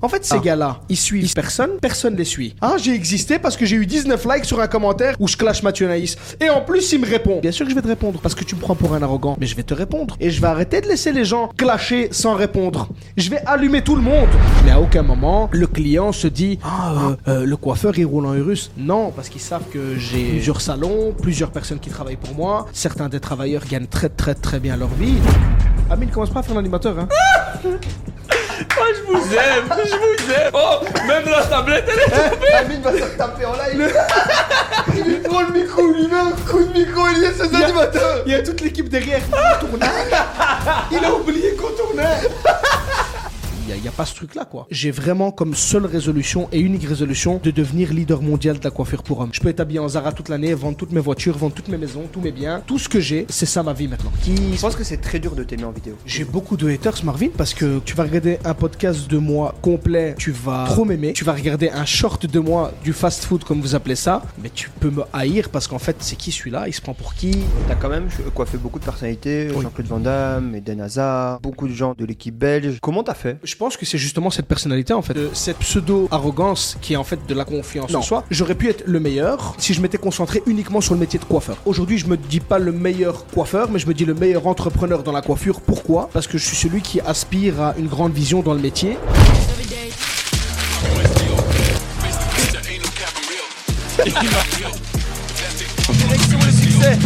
En fait, ces Ah. gars-là, ils suivent personne, personne les suit. Ah, j'ai existé parce que j'ai eu 19 likes sur un commentaire où je clash Mathieu Naïs. Et en plus, il me répond. Bien sûr que je vais te répondre parce que tu me prends pour un arrogant. Mais je vais te répondre. Et je vais arrêter de laisser les gens clasher sans répondre. Je vais allumer tout le monde. Mais à aucun moment, le client se dit Ah, euh, euh, le coiffeur, il roule en Urus. Non, parce qu'ils savent que j'ai plusieurs salons, plusieurs personnes qui travaillent pour moi. Certains des travailleurs gagnent très, très, très bien leur vie. Amine, commence pas à faire l'animateur, hein. Oh, je vous aime, je vous aime. Oh, même la tablette, elle est tombée. Amine va se taper en live. il prend le micro, il met un coup de micro, il est ses animateurs. Il y a toute l'équipe derrière. Contournage. Il a oublié contournage. Il n'y a, pas ce truc-là, quoi. J'ai vraiment comme seule résolution et unique résolution de devenir leader mondial de la coiffure pour hommes. Je peux être habillé en Zara toute l'année, vendre toutes mes voitures, vendre toutes mes maisons, tous mes biens. Tout ce que j'ai, c'est ça ma vie maintenant. Qui... Je pense que c'est très dur de t'aimer en vidéo. J'ai beaucoup de haters, Marvin, parce que tu vas regarder un podcast de moi complet, tu vas trop m'aimer. Tu vas regarder un short de moi, du fast food comme vous appelez ça, mais tu peux me haïr parce qu'en fait, c'est qui celui-là? Il se prend pour qui? T'as quand même coiffé beaucoup de personnalités, Oui. Jean-Claude Van Damme, Eden Hazard, beaucoup de gens de l'équipe belge. Comment t'as fait? Je pense que c'est justement cette personnalité en fait, de cette pseudo-arrogance qui est en fait de la confiance en soi. J'aurais pu être le meilleur si je m'étais concentré uniquement sur le métier de coiffeur. Aujourd'hui, je me dis pas le meilleur coiffeur, mais je me dis le meilleur entrepreneur dans la coiffure. Pourquoi? Parce que je suis celui qui aspire à une grande vision dans le métier. Direction le succès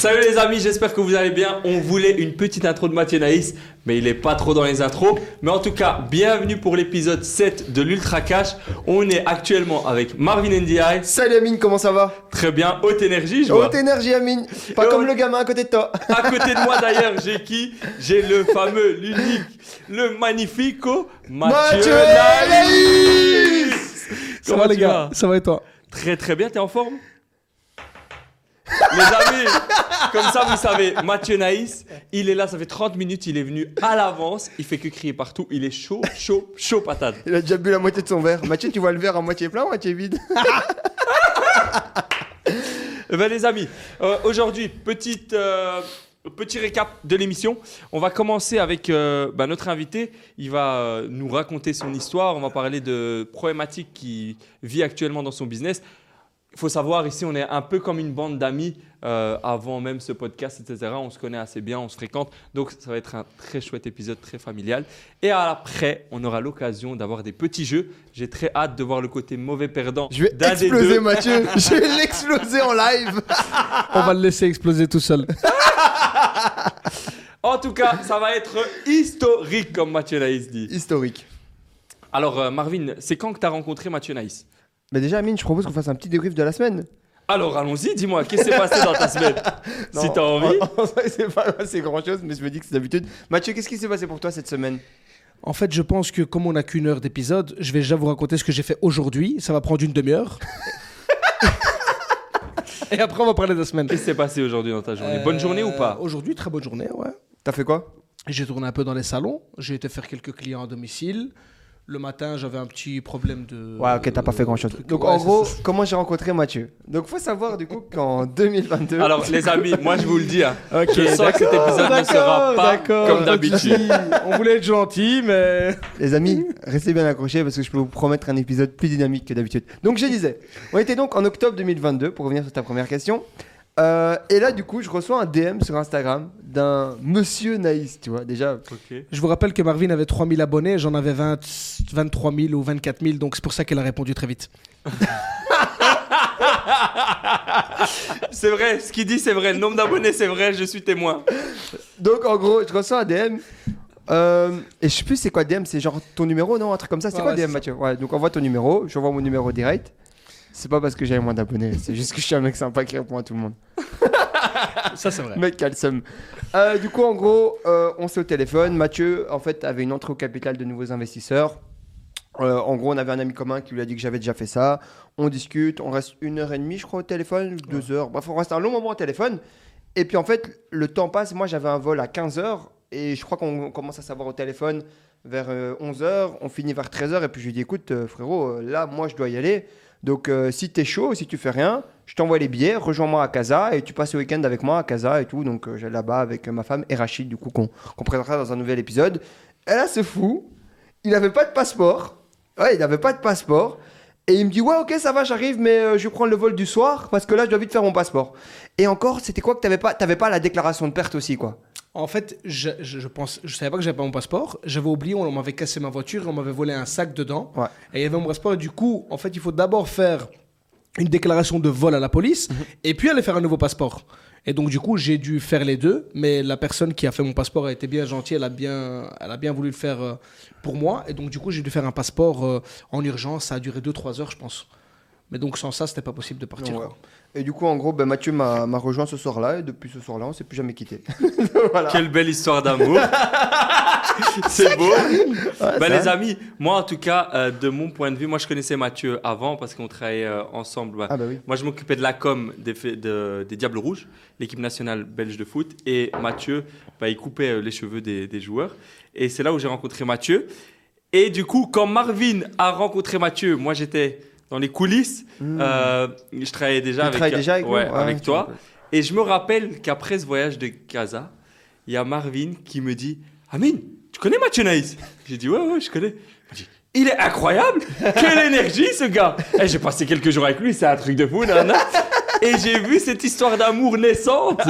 Salut les amis, j'espère que vous allez bien. On voulait une petite intro de Mathieu Naïs, mais il est pas trop dans les intros. Mais en tout cas, bienvenue pour l'épisode 7 de l'Ultra Cash. On est actuellement avec Marvin NDI. Salut Amine, comment ça va? Très bien, haute énergie, je vois. Haute énergie Amine Pas Et comme on- le gamin à côté de toi À côté de moi d'ailleurs, j'ai qui? J'ai le fameux, l'unique, le magnifico Mathieu, Mathieu Naïs. Ça Comment va les gars? vas? Ça va et toi? Très très bien, t'es en forme? Les amis, comme ça vous savez, Mathieu Naïs, il est là, ça fait 30 minutes, il est venu à l'avance, il fait que crier partout, il est chaud, chaud, chaud patate. Il a déjà bu la moitié de son verre. Mathieu, tu vois le verre à moitié plein ou à moitié vide? Ben, les amis, euh, aujourd'hui, petite, euh, petit récap de l'émission. On va commencer avec euh, bah, notre invité. Il va euh, nous raconter son histoire. On va parler de problématiques qu'il vit actuellement dans son business. Il faut savoir, ici, on est un peu comme une bande d'amis euh, avant même ce podcast, etc. On se connaît assez bien, on se fréquente. Donc, ça va être un très chouette épisode, très familial. Et après, on aura l'occasion d'avoir des petits jeux. J'ai très hâte de voir le côté mauvais perdant Je vais exploser. Mathieu Je vais l'exploser en live On va le laisser exploser tout seul. En tout cas, ça va être historique, comme Mathieu Naïs dit. Historique. Alors, euh, Marvin, c'est quand que tu as rencontré Mathieu Naïs? Mais déjà Amine, je propose qu'on fasse un petit débrief de la semaine. Alors, allons-y, dis-moi, qu'est-ce qui s'est passé dans ta semaine Si Non, t'as envie. en- c'est pas c'est grand chose, mais je me dis que c'est d'habitude. Mathieu, qu'est-ce qui s'est passé pour toi cette semaine? En fait, je pense que comme on n'a qu'une heure d'épisode, je vais déjà vous raconter ce que j'ai fait aujourd'hui. Ça va prendre une demi-heure. Et après, on va parler de la semaine. Qu'est-ce qui s'est passé aujourd'hui dans ta journée? Euh, Bonne journée ou pas? Aujourd'hui, très bonne journée, ouais. T'as fait quoi? J'ai tourné un peu dans les salons. J'ai été faire quelques clients à domicile. Le matin, j'avais un petit problème de. Ouais, ok, t'as pas fait grand chose. truc. Donc Ouais, en gros, ça. comment j'ai rencontré Mathieu Donc faut savoir du coup qu'en 2022. Alors, les amis, moi je vous le dis, hein, Ok, je sens que cet épisode ne sera pas d'accord, comme d'habitude. On voulait être gentil, mais. Les amis, restez bien accrochés parce que je peux vous promettre un épisode plus dynamique que d'habitude. Donc je disais, on était donc en octobre 2022 pour revenir sur ta première question. Euh, et là du coup, je reçois un DM sur Instagram d'un monsieur Naïs, tu vois. Déjà, Ok. Je vous rappelle que Marvin avait 3000 abonnés, j'en avais 20, 23 000 ou 24 000, donc c'est pour ça qu'elle a répondu très vite. C'est vrai, ce qu'il dit c'est vrai, le nombre d'abonnés c'est vrai, je suis témoin. donc en gros, je reçois un DM. euh, et je sais plus c'est quoi DM, c'est genre ton numéro, non Un truc comme ça, c'est quoi ouais, DM Mathieu? Ouais, donc envoie ton numéro, j'envoie mon numéro direct. C'est pas parce que j'avais moins d'abonnés, c'est juste que je suis un mec sympa qui répond à tout le monde. Ça, c'est vrai. Mec, seum. Euh, du coup, en gros, euh, on s'est au téléphone. Mathieu, en fait, avait une entrée au capital de nouveaux investisseurs. Euh, en gros, on avait un ami commun qui lui a dit que j'avais déjà fait ça. On discute, on reste une heure et demie, je crois, au téléphone, deux heures. Bref, on reste un long moment au téléphone. Et puis, en fait, le temps passe. Moi, j'avais un vol à 15 heures. Et je crois qu'on commence à savoir au téléphone vers 11 heures. On finit vers 13 heures. Et puis, je lui dis, écoute, euh, frérot, euh, là, moi, je dois y aller. Donc, euh, si t'es chaud, si tu fais rien, je t'envoie les billets, rejoins-moi à Casa et tu passes le week-end avec moi à Casa et tout. Donc euh, j'allais là-bas avec euh, ma femme et Rachid, du coup, qu'on présentera dans un nouvel épisode. Et là, c'est fou. Il n'avait pas de passeport. Ouais, il n'avait pas de passeport. Et il me dit, ouais, ok, ça va, j'arrive, mais je vais prendre le vol du soir parce que là, je dois vite faire mon passeport. Et encore, c'était quoi que t'avais pas T'avais pas la déclaration de perte aussi, quoi. En fait, je, je, je pense, je savais pas que j'avais pas mon passeport. J'avais oublié, on m'avait cassé ma voiture, on m'avait volé un sac dedans. Ouais. Et il y avait mon passeport. Et du coup, en fait, il faut d'abord faire une déclaration de vol à la police et puis aller faire un nouveau passeport. Et donc, du coup, j'ai dû faire les deux. Mais la personne qui a fait mon passeport a été bien gentille. Elle a bien, elle a bien voulu le faire euh, pour moi. Et donc, du coup, j'ai dû faire un passeport euh, en urgence. Ça a duré 2-3 heures, je pense. Mais donc, sans ça, c'était pas possible de partir. Ouais. Et du coup, en gros, ben, Mathieu m'a rejoint ce soir-là. Et depuis ce soir-là, on s'est plus jamais quitté. voilà. Quelle belle histoire d'amour. c'est beau. Ouais, ça. les amis, moi en tout cas, euh, de mon point de vue, moi je connaissais Mathieu avant parce qu'on travaillait euh, ensemble. Ah, bah oui. Moi je m'occupais de la com des, de- des Diables Rouges, l'équipe nationale belge de foot. Et Mathieu, bah, il coupait euh, les cheveux des, des joueurs. Et c'est là où j'ai rencontré Mathieu. Et du coup, quand Marvin a rencontré Mathieu, moi j'étais dans les coulisses. Euh, je travaillais déjà avec, travailles déjà avec nous? Ouais, Ouais, avec tu toi. Et je me rappelle qu'après ce voyage de Casa, il y a Marvin qui me dit Amine, tu connais Mathieu Naïs? J'ai dit Ouais, ouais, je connais. Il me dit, Il est incroyable Quelle énergie ce gars Et J'ai passé quelques jours avec lui, c'est un truc de fou, nanana. Et j'ai vu cette histoire d'amour naissante.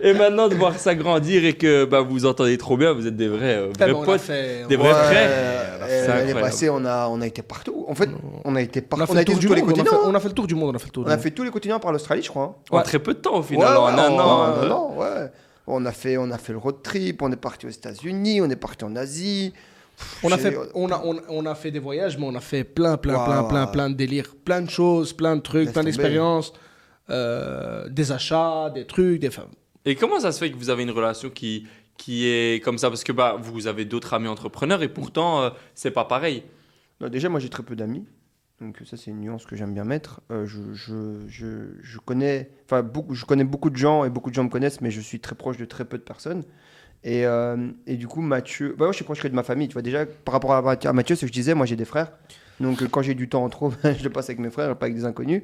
Et maintenant de voir ça grandir et que bah, vous entendez trop bien, vous êtes des vrais, euh, Eh vrais potes. fait- des vrais Ouais, frères. euh, L'année passée, on a, on a été partout. En fait, on a été On partout. On a le été tour sur du tous les monde. On a, fait, continents. on a fait le tour du monde. On a fait le tour On a fait tous les continents par l'Australie, je crois. En Ouais. très peu de temps au Ouais, final, en ouais, un en- an. en hein. un an, ouais. On a, fait, on a fait le road trip, on est parti aux États-Unis, on est parti en Asie. On a, fait, on, a, on, on a fait des voyages, mais on a fait plein, plein, Wow. plein, plein, plein de délires. Plein de choses, plein de trucs, Laisse plein d'expériences, euh, des achats, des trucs, des femmes. Et comment ça se fait que vous avez une relation qui, qui est comme ça? Parce que bah, vous avez d'autres amis entrepreneurs et pourtant, euh, c'est pas pareil. Non, déjà, moi, j'ai très peu d'amis. Donc ça, c'est une nuance que j'aime bien mettre. Euh, je, je, je, je connais, enfin, beaucoup, je connais beaucoup de gens et beaucoup de gens me connaissent, mais je suis très proche de très peu de personnes. Et, euh, et du coup, Mathieu, bah, moi, je suis proche que de ma famille. Tu vois, déjà, par rapport à, Mathieu- à Mathieu, ce que je disais, moi, j'ai des frères. Donc, quand j'ai du temps en trop, je le passe avec mes frères, pas avec des inconnus.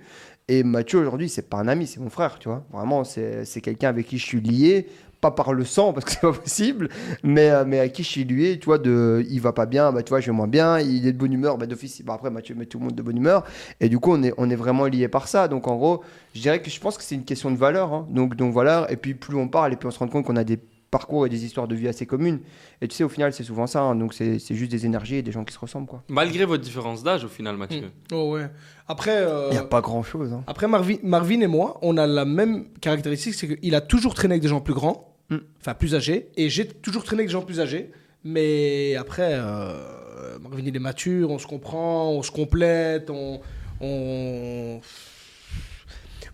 Et Mathieu, aujourd'hui, c'est pas un ami, c'est mon frère, tu vois. Vraiment, c'est quelqu'un avec qui je suis lié. Pas par le sang, parce que c'est pas possible, mais, euh, mais à qui je suis lié, tu vois, de, il va pas bien, bah, tu vois, je vais moins bien, il est de bonne humeur, bah, d'office, bah, après, Mathieu met tout le monde de bonne humeur. Et du coup, on est, on est vraiment lié par ça. Donc, en gros, je dirais que je pense que c'est une question de valeur. hein. Donc, donc, voilà. Et puis, plus on parle, et plus on se rend compte qu'on a des parcours et des histoires de vie assez communes. Et tu sais, au final, c'est souvent ça. hein. Donc, c'est c'est juste des énergies et des gens qui se ressemblent, quoi. Malgré votre différence d'âge, au final, Mathieu. Oh ouais. Après, euh, Il n'y a pas grand chose. Hein. après Marvin, Marvin et moi, on a la même caractéristique, c'est qu'il a toujours traîné avec des gens plus grands, Mm. enfin plus âgés, et j'ai toujours traîné avec des gens plus âgés. Mais après, euh, Marvin il est mature, on se comprend, on se complète, on, on...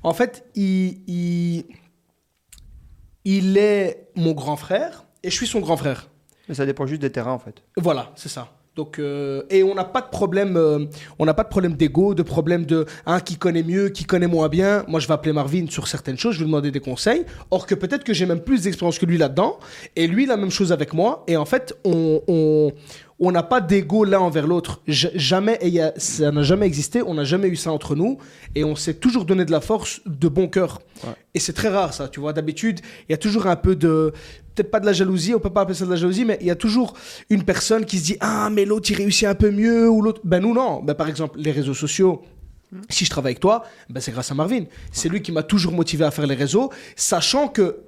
En fait, il, il, il est mon grand frère et je suis son grand frère. Mais ça dépend juste des terrains, en fait. Voilà, c'est ça. Donc, euh, et on n'a pas de problème, euh, on n'a pas de problème d'ego, de problème de un qui connaît mieux, qui connaît moins bien. Moi, je vais appeler Marvin sur certaines choses, je vais lui demander des conseils. Or que peut-être que j'ai même plus d'expérience que lui là-dedans, et lui la même chose avec moi. Et en fait, on on on n'a pas d'ego l'un envers l'autre. Jamais, et il y a- ça n'a jamais existé. On n'a jamais eu ça entre nous, et on s'est toujours donné de la force, de bon cœur. Et c'est très rare ça, tu vois. D'habitude, il y a toujours un peu de, peut-être pas de la jalousie, on peut pas appeler ça de la jalousie, mais il y a toujours une personne qui se dit ah mais l'autre il réussit un peu mieux ou l'autre. Ben nous non. Ben par exemple les réseaux sociaux. Si je travaille avec toi, ben c'est grâce à Marvin. C'est lui qui m'a toujours motivé à faire les réseaux, sachant que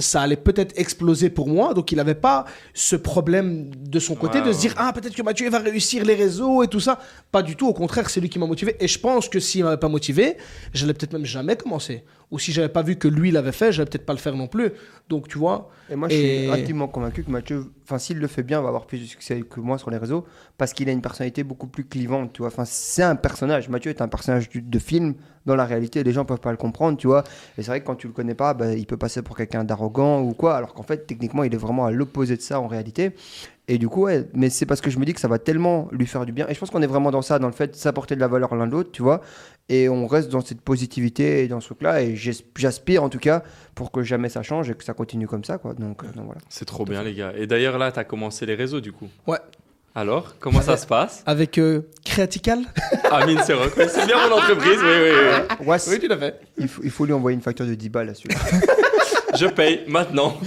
ça allait peut-être exploser pour moi, donc il n'avait pas ce problème de son côté Ouais, de se dire ah peut-être que Mathieu va réussir les réseaux et tout ça. Pas du tout, au contraire c'est lui qui m'a motivé. Et je pense que s'il m'avait pas motivé, je n'allais peut-être même jamais commencé. Ou si j'avais pas vu que lui l'avait fait, j'allais peut-être pas le faire non plus. Donc tu vois. Et moi, je suis intimement convaincu que Mathieu, enfin, s'il le fait bien, va avoir plus de succès que moi sur les réseaux parce qu'il a une personnalité beaucoup plus clivante, tu vois. Enfin, c'est un personnage. Mathieu est un personnage de film. Dans la réalité, les gens peuvent pas le comprendre, tu vois. Et c'est vrai que quand tu le connais pas, bah, il peut passer pour quelqu'un d'arrogant ou quoi, alors qu'en fait, techniquement, il est vraiment à l'opposé de ça en réalité. Et du coup, ouais, mais c'est parce que je me dis que ça va tellement lui faire du bien. Et je pense qu'on est vraiment dans ça, dans le fait de s'apporter de la valeur l'un l'autre, tu vois. Et on reste dans cette positivité et dans ce truc-là. Et j'aspire en tout cas pour que jamais ça change et que ça continue comme ça, quoi. Donc, euh, donc voilà. C'est trop bien, les gars. Et d'ailleurs, là, tu as commencé les réseaux, du coup. Ouais. Alors, comment ça se passe? Avec euh, Creatical? Amine Serok, oui, c'est bien mon entreprise, oui, oui, oui. Ouais, c'est- tu l'as fait. il, faut, il faut lui envoyer une facture de 10 balles là celui-là. Je paye maintenant.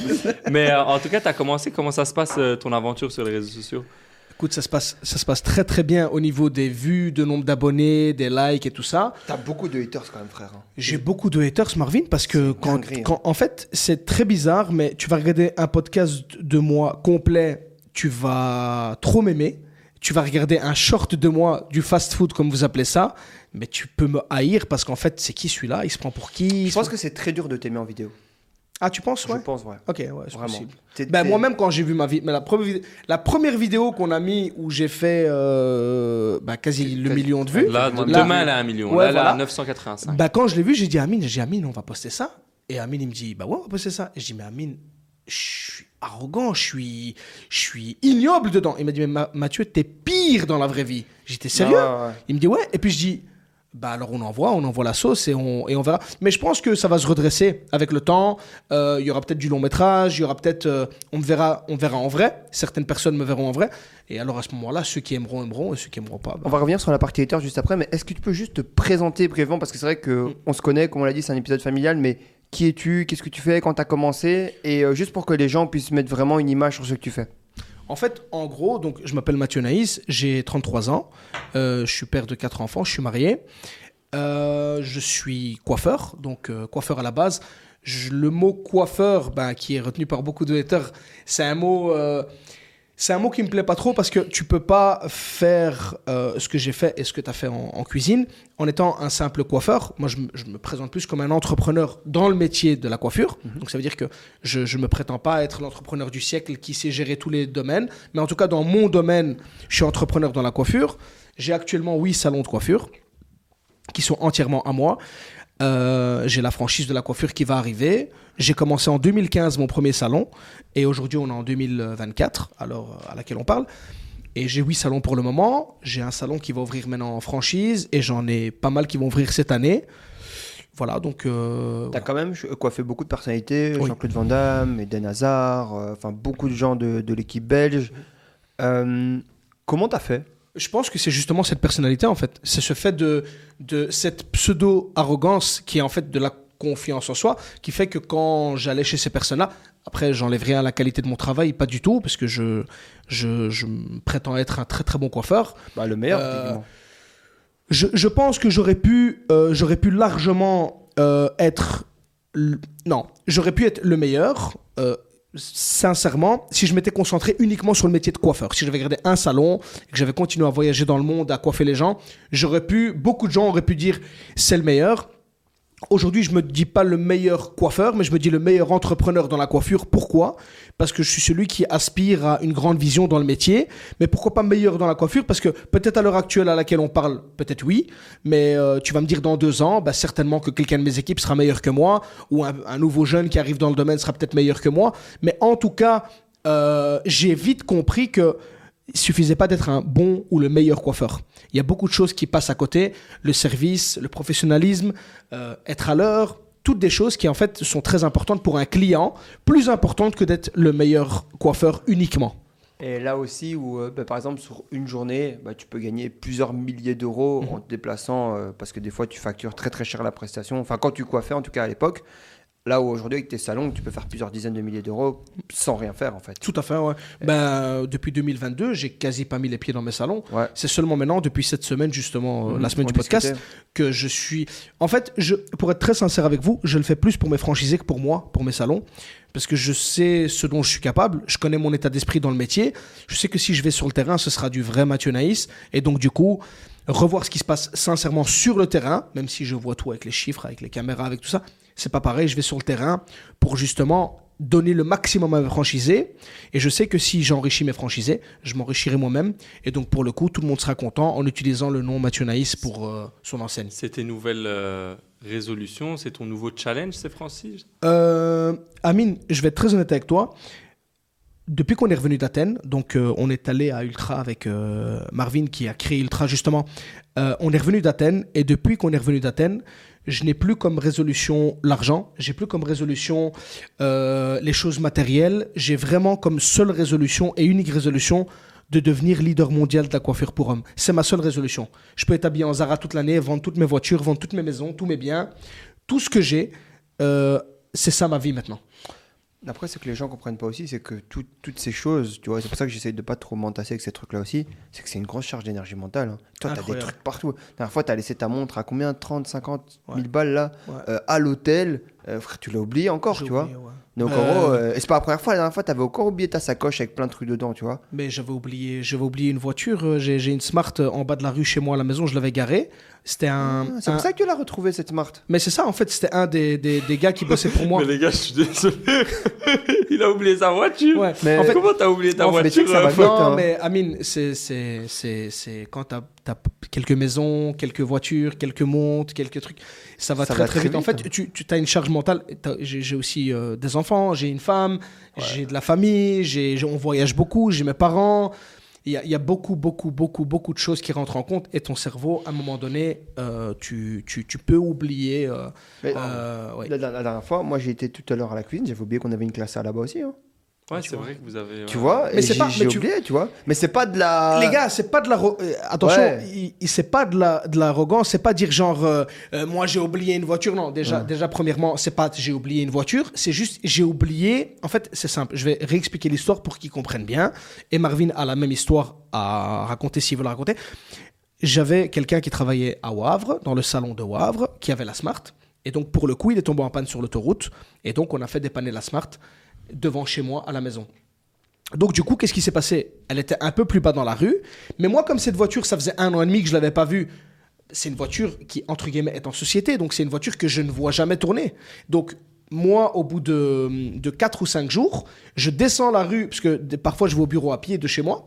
Mais euh, en tout cas, tu as commencé. Comment ça se passe euh, ton aventure sur les réseaux sociaux? Écoute, ça se, passe, ça se passe très très bien au niveau des vues, de nombre d'abonnés, des likes et tout ça. T'as beaucoup de haters quand même, frère. hein. J'ai beaucoup de haters, Marvin, parce que quand, dinguerie, hein. quand- en fait, c'est très bizarre, mais tu vas regarder un podcast de moi complet, tu vas trop m'aimer. Tu vas regarder un short de moi, du fast-food comme vous appelez ça, mais tu peux me haïr parce qu'en fait, c'est qui celui-là? Il se prend pour qui? Je pense que c'est très dur de t'aimer en vidéo. Ah, tu penses ouais Je pense, ouais. Ok, ouais, c'est Vraiment. possible. Ben, moi-même, quand j'ai vu ma vie, mais la première, vid- la première vidéo qu'on a mis où j'ai fait euh, bah, quasi le million de vues, Là, Là, demain, elle a un million. Ouais, là, elle a voilà. 985. bah, quand je l'ai vu, j'ai dit à Amine, j'ai dit Amine, on va poster ça. Et Amine, il me dit, bah ouais, on va poster ça. Et je dis, mais Amine, je suis arrogant, je suis, je suis ignoble dedans. Il m'a dit, mais Ma- Mathieu, t'es pire dans la vraie vie. J'étais sérieux Ah ouais, ouais. Il me dit, ouais. Et puis je dis, bah alors on envoie, on envoie la sauce et on, et on verra. Mais je pense que ça va se redresser avec le temps. Euh, Il y aura peut-être du long métrage, il y aura peut-être, euh, on me verra, on verra en vrai. Certaines personnes me verront en vrai. Et alors à ce moment-là, ceux qui aimeront aimeront et ceux qui aimeront pas. bah, On va revenir sur la partie haters juste après, mais est-ce que tu peux juste te présenter brièvement? Parce que c'est vrai que Mm. on se connaît, comme on l'a dit, c'est un épisode familial, mais qui es-tu? Qu'est-ce que tu fais? Quand tu as commencé? Et euh, juste pour que les gens puissent mettre vraiment une image sur ce que tu fais. En fait, en gros, donc je m'appelle Mathieu Naïs, j'ai 33 ans, euh, je suis père de quatre enfants, je suis marié, Euh, je suis coiffeur, donc euh, coiffeur à la base. Le mot coiffeur, ben, qui est retenu par beaucoup de haters, c'est un mot, c'est un mot qui me plaît pas trop parce que tu peux pas faire euh, ce que j'ai fait et ce que tu as fait en, en cuisine en étant un simple coiffeur. Moi, je, me- je me présente plus comme un entrepreneur dans le métier de la coiffure. Donc, ça veut dire que je, je me prétends pas être l'entrepreneur du siècle qui sait gérer tous les domaines. Mais en tout cas, dans mon domaine, je suis entrepreneur dans la coiffure. J'ai actuellement huit salons de coiffure qui sont entièrement à moi. Euh, j'ai la franchise de la coiffure qui va arriver. J'ai commencé en 2015 mon premier salon et aujourd'hui on est en 2024, alors à laquelle on parle. Et j'ai huit salons pour le moment. J'ai un salon qui va ouvrir maintenant en franchise et j'en ai pas mal qui vont ouvrir cette année. Voilà, donc. euh, Tu as quand même euh, coiffé beaucoup de personnalités, Oui. Jean-Claude Van Damme, Eden Hazard, euh, enfin beaucoup de gens de, de l'équipe belge. Euh, comment t'as fait? Je pense que c'est justement cette personnalité, en fait. C'est ce fait de, de cette pseudo-arrogance qui est en fait de la confiance en soi, qui fait que quand j'allais chez ces personnes-là, après, j'enlève rien à la qualité de mon travail, pas du tout, parce que je, je, je me prétends être un très très bon coiffeur. bah, Le meilleur, Euh. Je, je pense que j'aurais pu, euh, j'aurais pu largement euh, être. Non, j'aurais pu être le meilleur. Sincèrement, si je m'étais concentré uniquement sur le métier de coiffeur, si j'avais gardé un salon, et que j'avais continué à voyager dans le monde, à coiffer les gens, j'aurais pu, beaucoup de gens auraient pu dire c'est le meilleur. Aujourd'hui, je me dis pas le meilleur coiffeur, mais je me dis le meilleur entrepreneur dans la coiffure. Pourquoi? Parce que je suis celui qui aspire à une grande vision dans le métier. Mais pourquoi pas meilleur dans la coiffure? Parce que peut-être à l'heure actuelle à laquelle on parle, peut-être oui, mais euh, tu vas me dire dans deux ans, bah, certainement que quelqu'un de mes équipes sera meilleur que moi, ou un, nouveau jeune qui arrive dans le domaine sera peut-être meilleur que moi. Mais en tout cas, euh, j'ai vite compris que il suffisait pas d'être un bon ou le meilleur coiffeur. Il y a beaucoup de choses qui passent à côté, le service, le professionnalisme, euh, être à l'heure, toutes des choses qui en fait sont très importantes pour un client, plus importantes que d'être le meilleur coiffeur uniquement. Et là aussi, où euh, bah, par exemple, sur une journée, bah, tu peux gagner plusieurs milliers d'euros Mhm. en te déplaçant, euh, parce que des fois, tu factures très très cher la prestation. Enfin, quand tu coiffais, en tout cas à l'époque. Là où aujourd'hui, avec tes salons, tu peux faire plusieurs dizaines de milliers d'euros sans rien faire, en fait. Tout à fait, ouais. Ben, euh, depuis 2022, j'ai quasi pas mis les pieds dans mes salons. Ouais. C'est seulement maintenant, depuis cette semaine, justement, euh, Mhm, la semaine on du podcast, que je suis. En fait, je, pour être très sincère avec vous, je le fais plus pour mes franchisés que pour moi, pour mes salons. Parce que je sais ce dont je suis capable, je connais mon état d'esprit dans le métier. Je sais que si je vais sur le terrain, ce sera du vrai Mathieu Naïs. Et donc, du coup, revoir ce qui se passe sincèrement sur le terrain, même si je vois tout avec les chiffres, avec les caméras, avec tout ça, c'est pas pareil. Je vais sur le terrain pour justement donner le maximum à mes franchisés. Et je sais que si j'enrichis mes franchisés, je m'enrichirai moi-même. Et donc, pour le coup, tout le monde sera content en utilisant le nom Mathieu Naïs pour euh, son enseigne. C'est tes nouvelles euh, résolutions, c'est ton nouveau challenge, c'est Francis? Euh, Amine, je vais être très honnête avec toi. Depuis qu'on est revenu d'Athènes, donc euh, on est allé à Ultra avec Marvin qui a créé Ultra justement. On est revenu d'Athènes et depuis qu'on est revenu d'Athènes, je n'ai plus comme résolution l'argent, j'ai plus comme résolution euh, les choses matérielles. J'ai vraiment comme seule résolution et unique résolution de devenir leader mondial de la coiffure pour hommes. C'est ma seule résolution. Je peux être habillé en Zara toute l'année, vendre toutes mes voitures, vendre toutes mes maisons, tous mes biens, tout ce que j'ai. euh, c'est ça ma vie maintenant. Après, ce que les gens comprennent pas aussi, c'est que tout- toutes ces choses, tu vois, c'est pour ça que j'essaye de pas trop m'entasser avec ces trucs-là aussi, c'est que c'est une grosse charge d'énergie mentale. hein. Toi, tu as des trucs partout. La dernière fois, tu as laissé ta montre à combien? 30, 50 000 Ouais. balles là Ouais. euh, à l'hôtel. Euh, frère, tu l'as oublié encore, tu vois? ouais. Donc en Euh, gros, euh, et c'est pas la première fois, la dernière fois, tu avais encore oublié ta sacoche avec plein de trucs dedans, tu vois? Mais j'avais oublié, j'avais oublié une voiture. J'ai une Smart en bas de la rue chez moi à la maison. Je l'avais garée. C'était un. Ah, c'est un- pour ça que tu l'as retrouvé cette Smart. Mais c'est ça, en fait, c'était un des, des, des gars qui bossait pour moi. Mais les gars, je suis désolé. Il a oublié sa voiture. Ouais. Mais- En fait, Comment t'as oublié ta Non, mais tu sais voiture que ça va vite, non, hein. mais Amine, c'est c'est- c'est- c'est quand t'as as quelques maisons, quelques voitures, quelques montres, quelques trucs, ça va Ça très va très très vite. En fait, tu, tu as une charge mentale. J'ai j'ai aussi euh, des enfants, j'ai une femme, j'ai de la famille, j'ai j'ai- on voyage beaucoup, j'ai mes parents. Il y, a, il y a beaucoup, beaucoup, beaucoup, beaucoup de choses qui rentrent en compte et ton cerveau, à un moment donné, euh, tu, tu, tu peux oublier. euh, Mais, euh, ouais. la, la- la dernière fois, moi j'ai été tout à l'heure à la cuisine, j'avais oublié qu'on avait une classe là-bas aussi. hein. Ouais, c'est vrai que vous avez. Tu vois, Mais c'est pas- mais tu- oublié, tu vois. Mais c'est pas de la. Les gars, c'est pas de la. euh, attention, Ouais. il- il- c'est pas de la de l'arrogance. C'est pas dire genre euh, euh, moi j'ai oublié une voiture. Non, déjà, déjà premièrement, c'est pas j'ai oublié une voiture. C'est juste j'ai oublié. En fait, c'est simple. Je vais réexpliquer l'histoire pour qu'ils comprennent bien. Et Marvin a la même histoire à raconter s'il veut la raconter. J'avais quelqu'un qui travaillait à Wavre, dans le salon de Wavre, qui avait la Smart. Et donc, pour le coup, il est tombé en panne sur l'autoroute. Et donc, on a fait dépanner la Smart devant chez moi à la maison. Donc du coup, qu'est-ce qui s'est passé? Elle était un peu plus bas dans la rue, mais moi, comme cette voiture, ça faisait un an et demi que je l'avais pas vue. C'est une voiture qui, entre guillemets, est en société, donc c'est une voiture que je ne vois jamais tourner. Donc moi, au bout de, de 4 ou 5 jours, je descends la rue, parce que parfois je vais au bureau à pied de chez moi,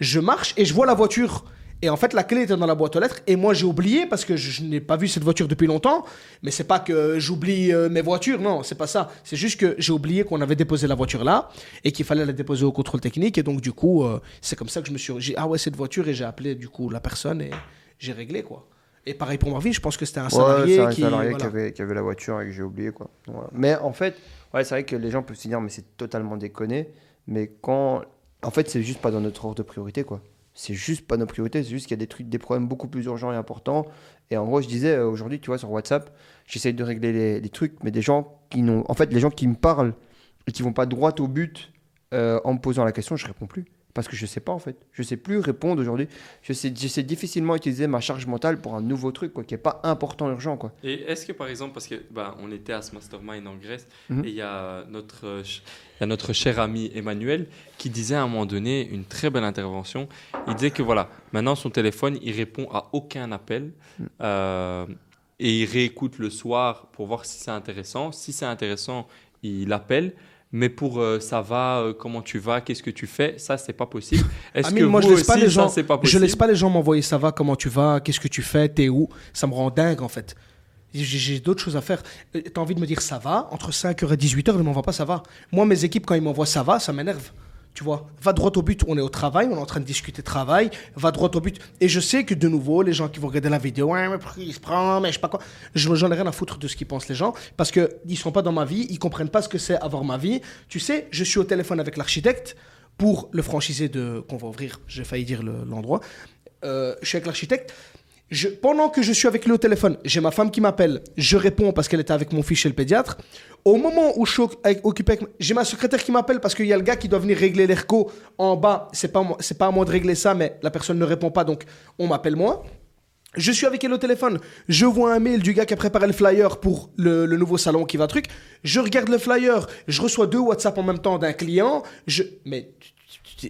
je marche et je vois la voiture. Et en fait, la clé était dans la boîte aux lettres. Et moi, j'ai oublié parce que je, je n'ai pas vu cette voiture depuis longtemps. Mais c'est pas que j'oublie euh, mes voitures. Non, c'est pas ça. C'est juste que j'ai oublié qu'on avait déposé la voiture là et qu'il fallait la déposer au contrôle technique. Et donc, du coup, euh, c'est comme ça que je me suis. j'ai- Ah ouais, cette voiture. Et j'ai appelé, du coup, la personne et j'ai réglé, quoi. Et pareil pour Marvin, je pense que c'était un salarié c'est un qui. salarié voilà. qui, avait, qui avait la voiture et que j'ai oublié quoi. Voilà. Mais en fait, ouais, c'est vrai que les gens peuvent se dire mais c'est totalement déconné. Mais quand, en fait, c'est juste pas dans notre ordre de priorité quoi. C'est juste pas nos priorités. C'est juste qu'il y a des problèmes beaucoup plus urgents et importants. Et en gros, je disais euh, aujourd'hui, tu vois, sur WhatsApp, j'essaye de régler les, les trucs, mais des gens qui n'ont, en fait, les gens qui me parlent et qui vont pas droit au but euh, en me posant la question, je réponds plus. Parce que je sais pas en fait. Je sais plus répondre aujourd'hui. Je sais, je sais difficilement utiliser ma charge mentale pour un nouveau truc quoi, qui est pas important, urgent quoi. Et est-ce que par exemple, parce que bah, on était à ce mastermind en Grèce, Mhm. et il y, a notre, euh, y a notre cher ami Emmanuel qui disait à un moment donné une très belle intervention. Il disait que voilà, maintenant son téléphone, il répond à aucun appel. euh, et il réécoute le soir pour voir si c'est intéressant. Si c'est intéressant, il appelle. Mais pour euh, ça va, euh, comment tu vas, qu'est-ce que tu fais, ça c'est pas possible. Est-ce que moi, vous je laisse pas les gens- pas Je laisse pas les gens m'envoyer ça va, comment tu vas, qu'est-ce que tu fais, t'es où? Ça me rend dingue en fait. J'ai- J'ai d'autres choses à faire. Euh, T'as envie de me dire ça va, entre 5h et 18h, ne m'envoie pas ça va. Moi, mes équipes, quand ils m'envoient ça va, ça m'énerve. Tu vois, va droit au but, on est au travail, on est en train de discuter travail, va droit au but. Et je sais que de nouveau, les gens qui vont regarder la vidéo, ouais, mais il se prend, mais je sais pas quoi. Je- J'en ai rien à foutre de ce qu'ils pensent les gens, parce qu'ils sont pas dans ma vie, ils comprennent pas ce que c'est avoir ma vie. Tu sais, je suis au téléphone avec l'architecte pour le franchisé qu'on va ouvrir, j'ai failli dire le- l'endroit. Euh, je suis avec l'architecte. Pendant que je suis avec lui au téléphone, j'ai ma femme qui m'appelle. Je réponds parce qu'elle était avec mon fils chez le pédiatre. Au moment où je suis occupé, avec- j'ai ma secrétaire qui m'appelle parce qu'il y a le gars qui doit venir régler l'ERCO en bas. C'est pas c'est pas à moi de régler ça, mais la personne ne répond pas, donc on m'appelle moi. Je suis avec elle au téléphone. Je vois un mail du gars qui a préparé le flyer pour le, nouveau salon qui va truc. Je regarde le flyer. Je reçois deux WhatsApp en même temps d'un client. Mais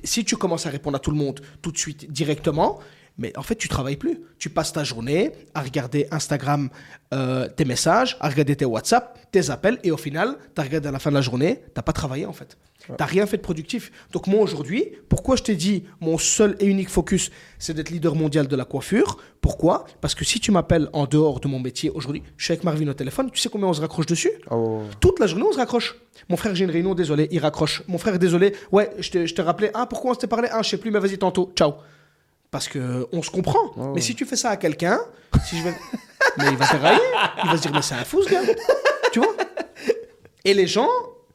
si tu commences à répondre à tout le monde tout de suite directement, mais en fait, tu travailles plus. Tu passes ta journée à regarder Instagram, euh, tes messages, à regarder tes WhatsApp, tes appels, et au final, tu as regardé à la fin de la journée, t'as pas travaillé en fait. T'as rien fait de productif. Donc moi aujourd'hui, pourquoi je t'ai dit mon seul et unique focus, c'est d'être leader mondial de la coiffure? Pourquoi? Parce que si tu m'appelles en dehors de mon métier aujourd'hui, je suis avec Marvin au téléphone, tu sais combien on se raccroche dessus? Oh. toute la journée, on se raccroche. Mon frère, j'ai une réunion, désolé, il raccroche. Mon frère, désolé, ouais, je te, je te rappelais, ah, pourquoi on s'était parlé? Ah, je sais plus, mais vas-y, tantôt, ciao. Parce que on se comprend. Mais si tu fais ça à quelqu'un, si je vais... mais il va te railler. Il va se dire, mais c'est un fou, ce gars. tu vois? Et les gens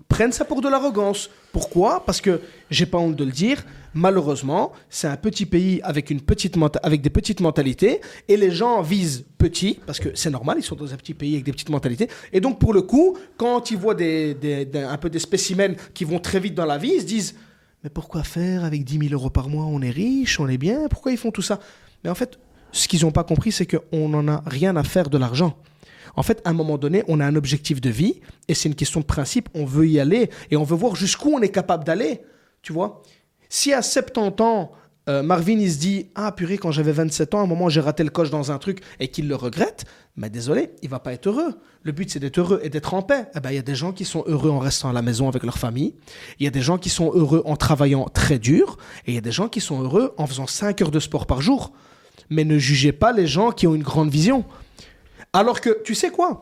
prennent ça pour de l'arrogance. Pourquoi? Parce que, j'ai pas honte de le dire, malheureusement, c'est un petit pays avec, une petite avec des petites mentalités, et les gens visent petit, parce que c'est normal, ils sont dans un petit pays avec des petites mentalités, et donc pour le coup, quand ils voient des, des- des- un peu des spécimens qui vont très vite dans la vie, ils se disent, mais pourquoi faire avec 10 000 euros par mois? On est riche, on est bien, pourquoi ils font tout ça? Mais en fait, ce qu'ils n'ont pas compris, c'est qu'on n'en a rien à faire de l'argent. En fait, à un moment donné, on a un objectif de vie et c'est une question de principe. On veut y aller et on veut voir jusqu'où on est capable d'aller. Tu vois? Si à 70 ans, euh, Marvin il se dit Ah purée, quand j'avais 27 ans, à un moment j'ai raté le coche dans un truc et qu'il le regrette, mais désolé, il va pas être heureux. Le but c'est d'être heureux et d'être en paix. Eh ben, Il y a des gens qui sont heureux en restant à la maison avec leur famille. Il y a des gens qui sont heureux en travaillant très dur. Et il y a des gens qui sont heureux en faisant 5 heures de sport par jour. Mais ne jugez pas les gens qui ont une grande vision. Alors que, tu sais quoi?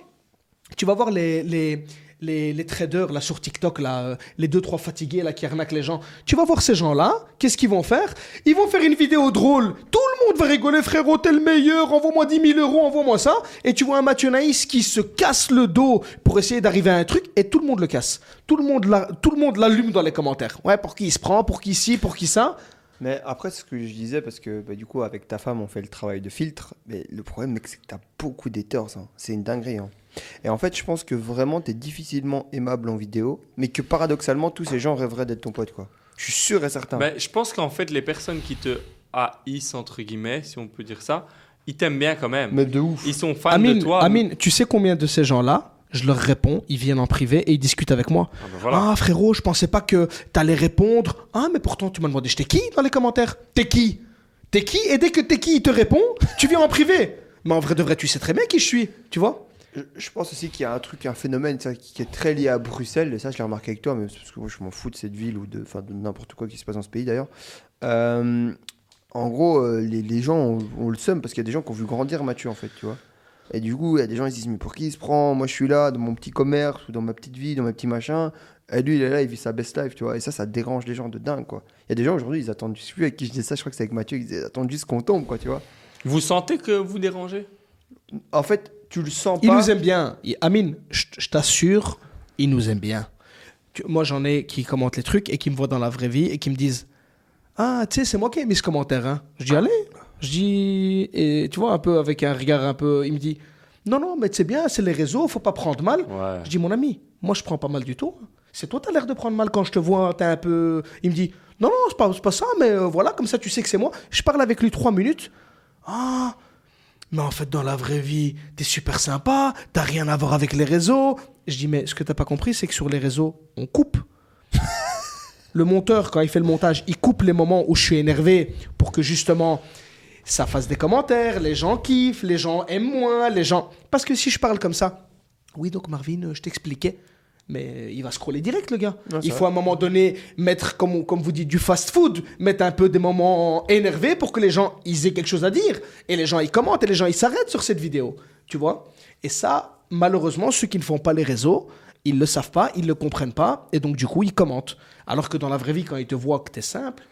Tu vas voir les, les, les, les traders là sur TikTok, là, euh, les deux trois fatigués là qui arnaquent les gens. Tu vas voir ces gens-là, qu'est-ce qu'ils vont faire? Ils vont faire une vidéo drôle. Tout le monde va rigoler, frérot, t'es le meilleur, envoie-moi 10 000 euros, envoie-moi ça. Et tu vois un Mathieu Naïs qui se casse le dos pour essayer d'arriver à un truc et tout le monde le casse. Tout le monde l'a- tout le monde l'allume dans les commentaires. Ouais, pour qui il se prend, pour qui ci, pour qui ça. Mais après, c'est ce que je disais, parce que bah, du coup, avec ta femme, on fait le travail de filtre. Mais le problème, c'est que t'as beaucoup d'haters. hein. C'est une dinguerie. hein. Et en fait, je pense que vraiment, t'es difficilement aimable en vidéo, mais que paradoxalement, tous ces gens rêveraient d'être ton pote, quoi. Je suis sûr et certain. Ben, je pense qu'en fait, les personnes qui te haïssent, entre guillemets, si on peut dire ça, ils t'aiment bien quand même. Mais de ouf. Ils sont fans Amine, de toi. Amine, tu sais combien de ces gens-là je leur réponds, ils viennent en privé et ils discutent avec moi. Ah, ben voilà. Ah frérot, je pensais pas que t'allais répondre. Ah mais pourtant tu m'as demandé j'étais qui dans les commentaires? T'es qui? T'es qui? Et dès que t'es qui il te répond, tu viens en privé. Mais en vrai de vrai tu sais très bien qui je suis, tu vois? Je, pense aussi qu'il y a un truc, un phénomène ça, qui est très lié à Bruxelles, et ça, je l'ai remarqué avec toi, mais parce que moi, je m'en fous de cette ville ou de, n'importe quoi qui se passe dans ce pays d'ailleurs. Euh, en gros, euh, les, les gens ont, ont le seum parce qu'il y a des gens qui ont vu grandir Mathieu, en fait, tu vois. Et du coup, il y a des gens qui se disent, mais pour qui il se prend? Moi, je suis là, dans mon petit commerce, ou dans ma petite vie, dans mes petits machins. Et lui, il est là, il vit sa best life, tu vois. Et ça, ça dérange les gens de dingue, quoi. Il y a des gens aujourd'hui, ils attendent, je sais plus avec qui je disais ça, je crois que c'est avec Mathieu, ils attendent juste qu'on tombe, quoi, tu vois. Vous sentez que vous dérangez? En fait, tu le sens Il pas. nous aime bien. Amine, je je t'assure, il nous aime bien. Moi j'en ai qui commentent les trucs et qui me voient dans la vraie vie et qui me disent Ah, tu sais, c'est moi qui ai mis ce commentaire. Hein. Je dis Allez. Je dis, et tu vois, un peu avec un regard un peu. Il me dit Non, non, mais c'est bien, c'est les réseaux, faut pas prendre mal. Ouais. Je dis, mon ami, moi je prends pas mal du tout. C'est toi, t'as l'air de prendre mal quand je te vois, t'es un peu. Il me dit, non, non, c'est pas, pas ça, mais euh, voilà, comme ça tu sais que c'est moi. Je parle avec lui trois minutes. Ah, mais en fait, dans la vraie vie, t'es super sympa, t'as rien à voir avec les réseaux. Je dis, mais ce que t'as pas compris, c'est que sur les réseaux, on coupe. le monteur, quand il fait le montage, il coupe les moments où je suis énervé pour que justement ça fasse des commentaires, les gens kiffent, les gens aiment moins, les gens. Parce que si je parle comme ça, oui, donc Marvin, euh, je t'expliquais. Mais il va scroller direct, le gars. Il faut à un moment donné mettre, comme, comme vous dites, du fast-food, mettre un peu des moments énervés pour que les gens ils aient quelque chose à dire. Et les gens ils commentent et les gens ils s'arrêtent sur cette vidéo. Tu vois Et ça, malheureusement, ceux qui ne font pas les réseaux, ils le savent pas, ils le comprennent pas. Et donc, du coup, ils commentent. Alors que dans la vraie vie, quand ils te voient que tu es simple,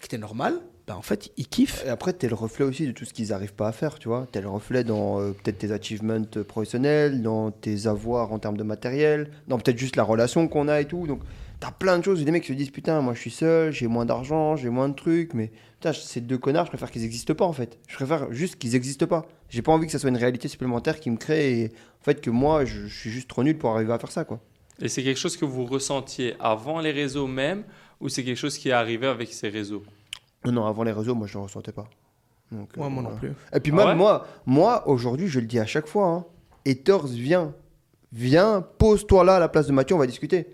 que tu es normal, ben, en fait, ils kiffent. Et après, t'es le reflet aussi de tout ce qu'ils n'arrivent pas à faire, tu vois. T'es le reflet dans euh, peut-être tes achievements euh, professionnels, dans tes avoirs en termes de matériel, dans peut-être juste la relation qu'on a et tout. Donc, t'as plein de choses. Et des mecs se disent, putain, moi je suis seul, j'ai moins d'argent, j'ai moins de trucs, mais putain, ces deux connards, je préfère qu'ils n'existent pas en fait. Je préfère juste qu'ils n'existent pas. J'ai pas envie que ça soit une réalité supplémentaire qui me crée et en fait que moi, je, je suis juste trop nul pour arriver à faire ça, quoi. Et c'est quelque chose que vous ressentiez avant les réseaux même ou c'est quelque chose qui est arrivé avec ces réseaux? Non, non, avant les réseaux, moi je le ressentais pas. Donc, euh, moi non plus. Et puis Ah même ouais moi, moi aujourd'hui, je le dis à chaque fois, hein, Haters, viens, viens, pose-toi là à la place de Mathieu, on va discuter.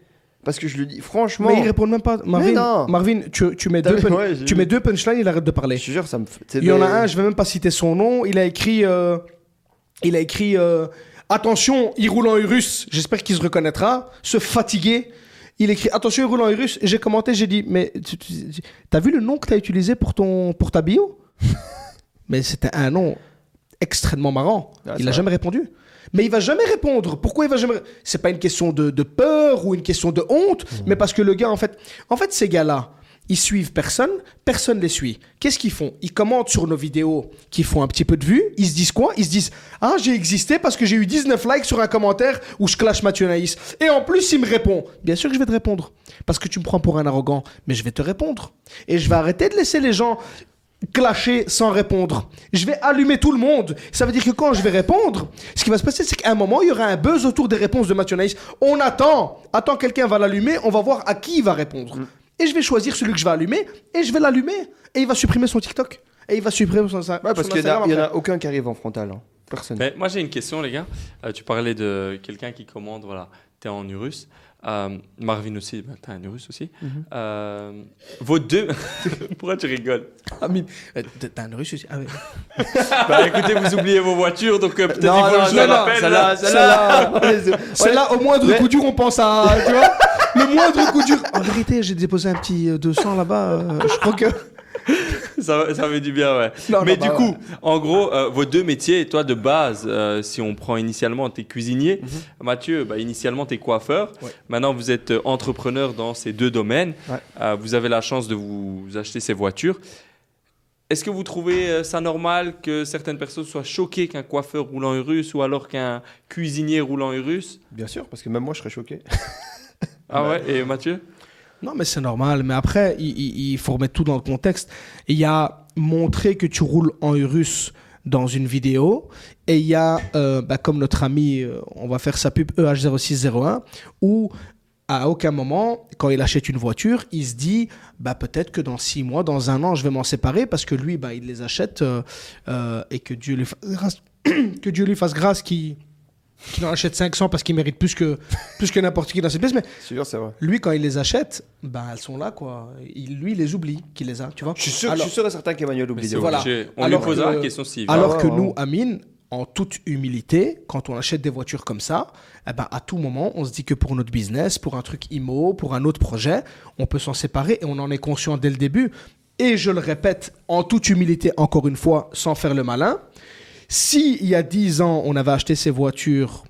Parce que je le dis, franchement, Mais ils répondent même pas. Marvin, non. Marvin tu, tu mets deux, pun- ouais, tu mets deux punchlines, il arrête de parler. je te jure, ça me fait. c'est Il y en a un, je vais même pas citer son nom. Il a écrit, euh, il a écrit, euh, attention, il roule en Urus. J'espère qu'il se reconnaîtra. Se fatiguer. Il écrit, attention, Urus. Et j'ai commenté, j'ai dit, mais tu- vu le nom que t'as utilisé pour ton, pour ta bio? Mais c'était un nom extrêmement marrant. Ah, il c'est a vrai. jamais répondu. Mais il va jamais répondre. Pourquoi il va jamais C'est pas une question de, de peur ou une question de honte, Mmh. mais parce que le gars, en fait, en fait, ces gars-là, ils suivent personne, personne les suit. Qu'est-ce qu'ils font? Ils commentent sur nos vidéos qui font un petit peu de vues. Ils se disent quoi? Ils se disent Ah, j'ai existé parce que j'ai eu 19 likes sur un commentaire où je clash Mathieu Naïs. Et en plus, il me répond. Bien sûr que je vais te répondre. Parce que tu me prends pour un arrogant. Mais je vais te répondre. Et je vais arrêter de laisser les gens clasher sans répondre. Je vais allumer tout le monde. Ça veut dire que quand je vais répondre, ce qui va se passer, c'est qu'à un moment, il y aura un buzz autour des réponses de Mathieu Naïs. On attend. Attends, quelqu'un va l'allumer. On va voir à qui il va répondre. Et je vais choisir celui que je vais allumer. Et je vais l'allumer. Et il va supprimer son TikTok. Et il va supprimer son, Ouais, parce qu'il n'y en, a aucun qui arrive en frontal. hein. Personne. Mais moi j'ai une question les gars. Euh, tu parlais de quelqu'un qui commande, voilà, t'es en Urus. Euh, Marvin aussi, bah, t'es un Urus aussi. Euh, vos deux... Pourquoi tu rigoles? Ah, mais- euh, T'as un russe aussi Ah. Bah écoutez, vous oubliez vos voitures, donc euh, peut-être il Non, faut que je la non, rappelle. celle-là, celle-là. Celle-là, au moindre Mais- coup dur, on pense à. Tu vois Le moindre coup dur. En vérité, j'ai déposé un petit euh, 200 là-bas. euh, je crois que. Ça, ça fait du bien, ouais. Non, Mais non, du bah, coup, en gros, euh, vos deux métiers, toi de base, euh, si on prend initialement, t'es cuisinier. Mathieu, bah, initialement, t'es coiffeur. Ouais. Maintenant, vous êtes euh, entrepreneur dans ces deux domaines. Ouais. Euh, vous avez la chance de vous acheter ces voitures. Est-ce que vous trouvez ça normal que certaines personnes soient choquées qu'un coiffeur roule en Urus ou alors qu'un cuisinier roule en Urus Bien sûr, parce que même moi, je serais choqué. Ah ouais, et Mathieu? Non, mais c'est normal. Mais après, il, faut remettre tout dans le contexte. Il y a montrer que tu roules en Urus dans une vidéo. Et il y a, euh, bah, comme notre ami, euh, on va faire sa pub E EH0601, où à aucun moment, quand il achète une voiture, il se dit bah, peut-être que dans six mois, dans un an, je vais m'en séparer parce que lui, bah, il les achète euh, et que Dieu lui fasse grâce, que Dieu lui fasse grâce qu'il qu'il en achète 500 parce qu'il mérite plus que, plus que n'importe qui dans cette pièce. Mais C'est sûr, c'est vrai. lui, quand il les achète, ben, elles sont là, quoi. Il, lui, il les oublie qu'il les a, tu vois. Je suis sûr, Alors- je suis sûr et certain qu'Emmanuel oublie voilà. On Alors lui posera que- la question si. Alors que nous. Amine, en toute humilité, quand on achète des voitures comme ça, eh ben, à tout moment, on se dit que pour notre business, pour un truc IMO, pour un autre projet, on peut s'en séparer et on en est conscient dès le début. Et je le répète, en toute humilité, encore une fois, sans faire le malin, si il y a 10 ans, on avait acheté ces voitures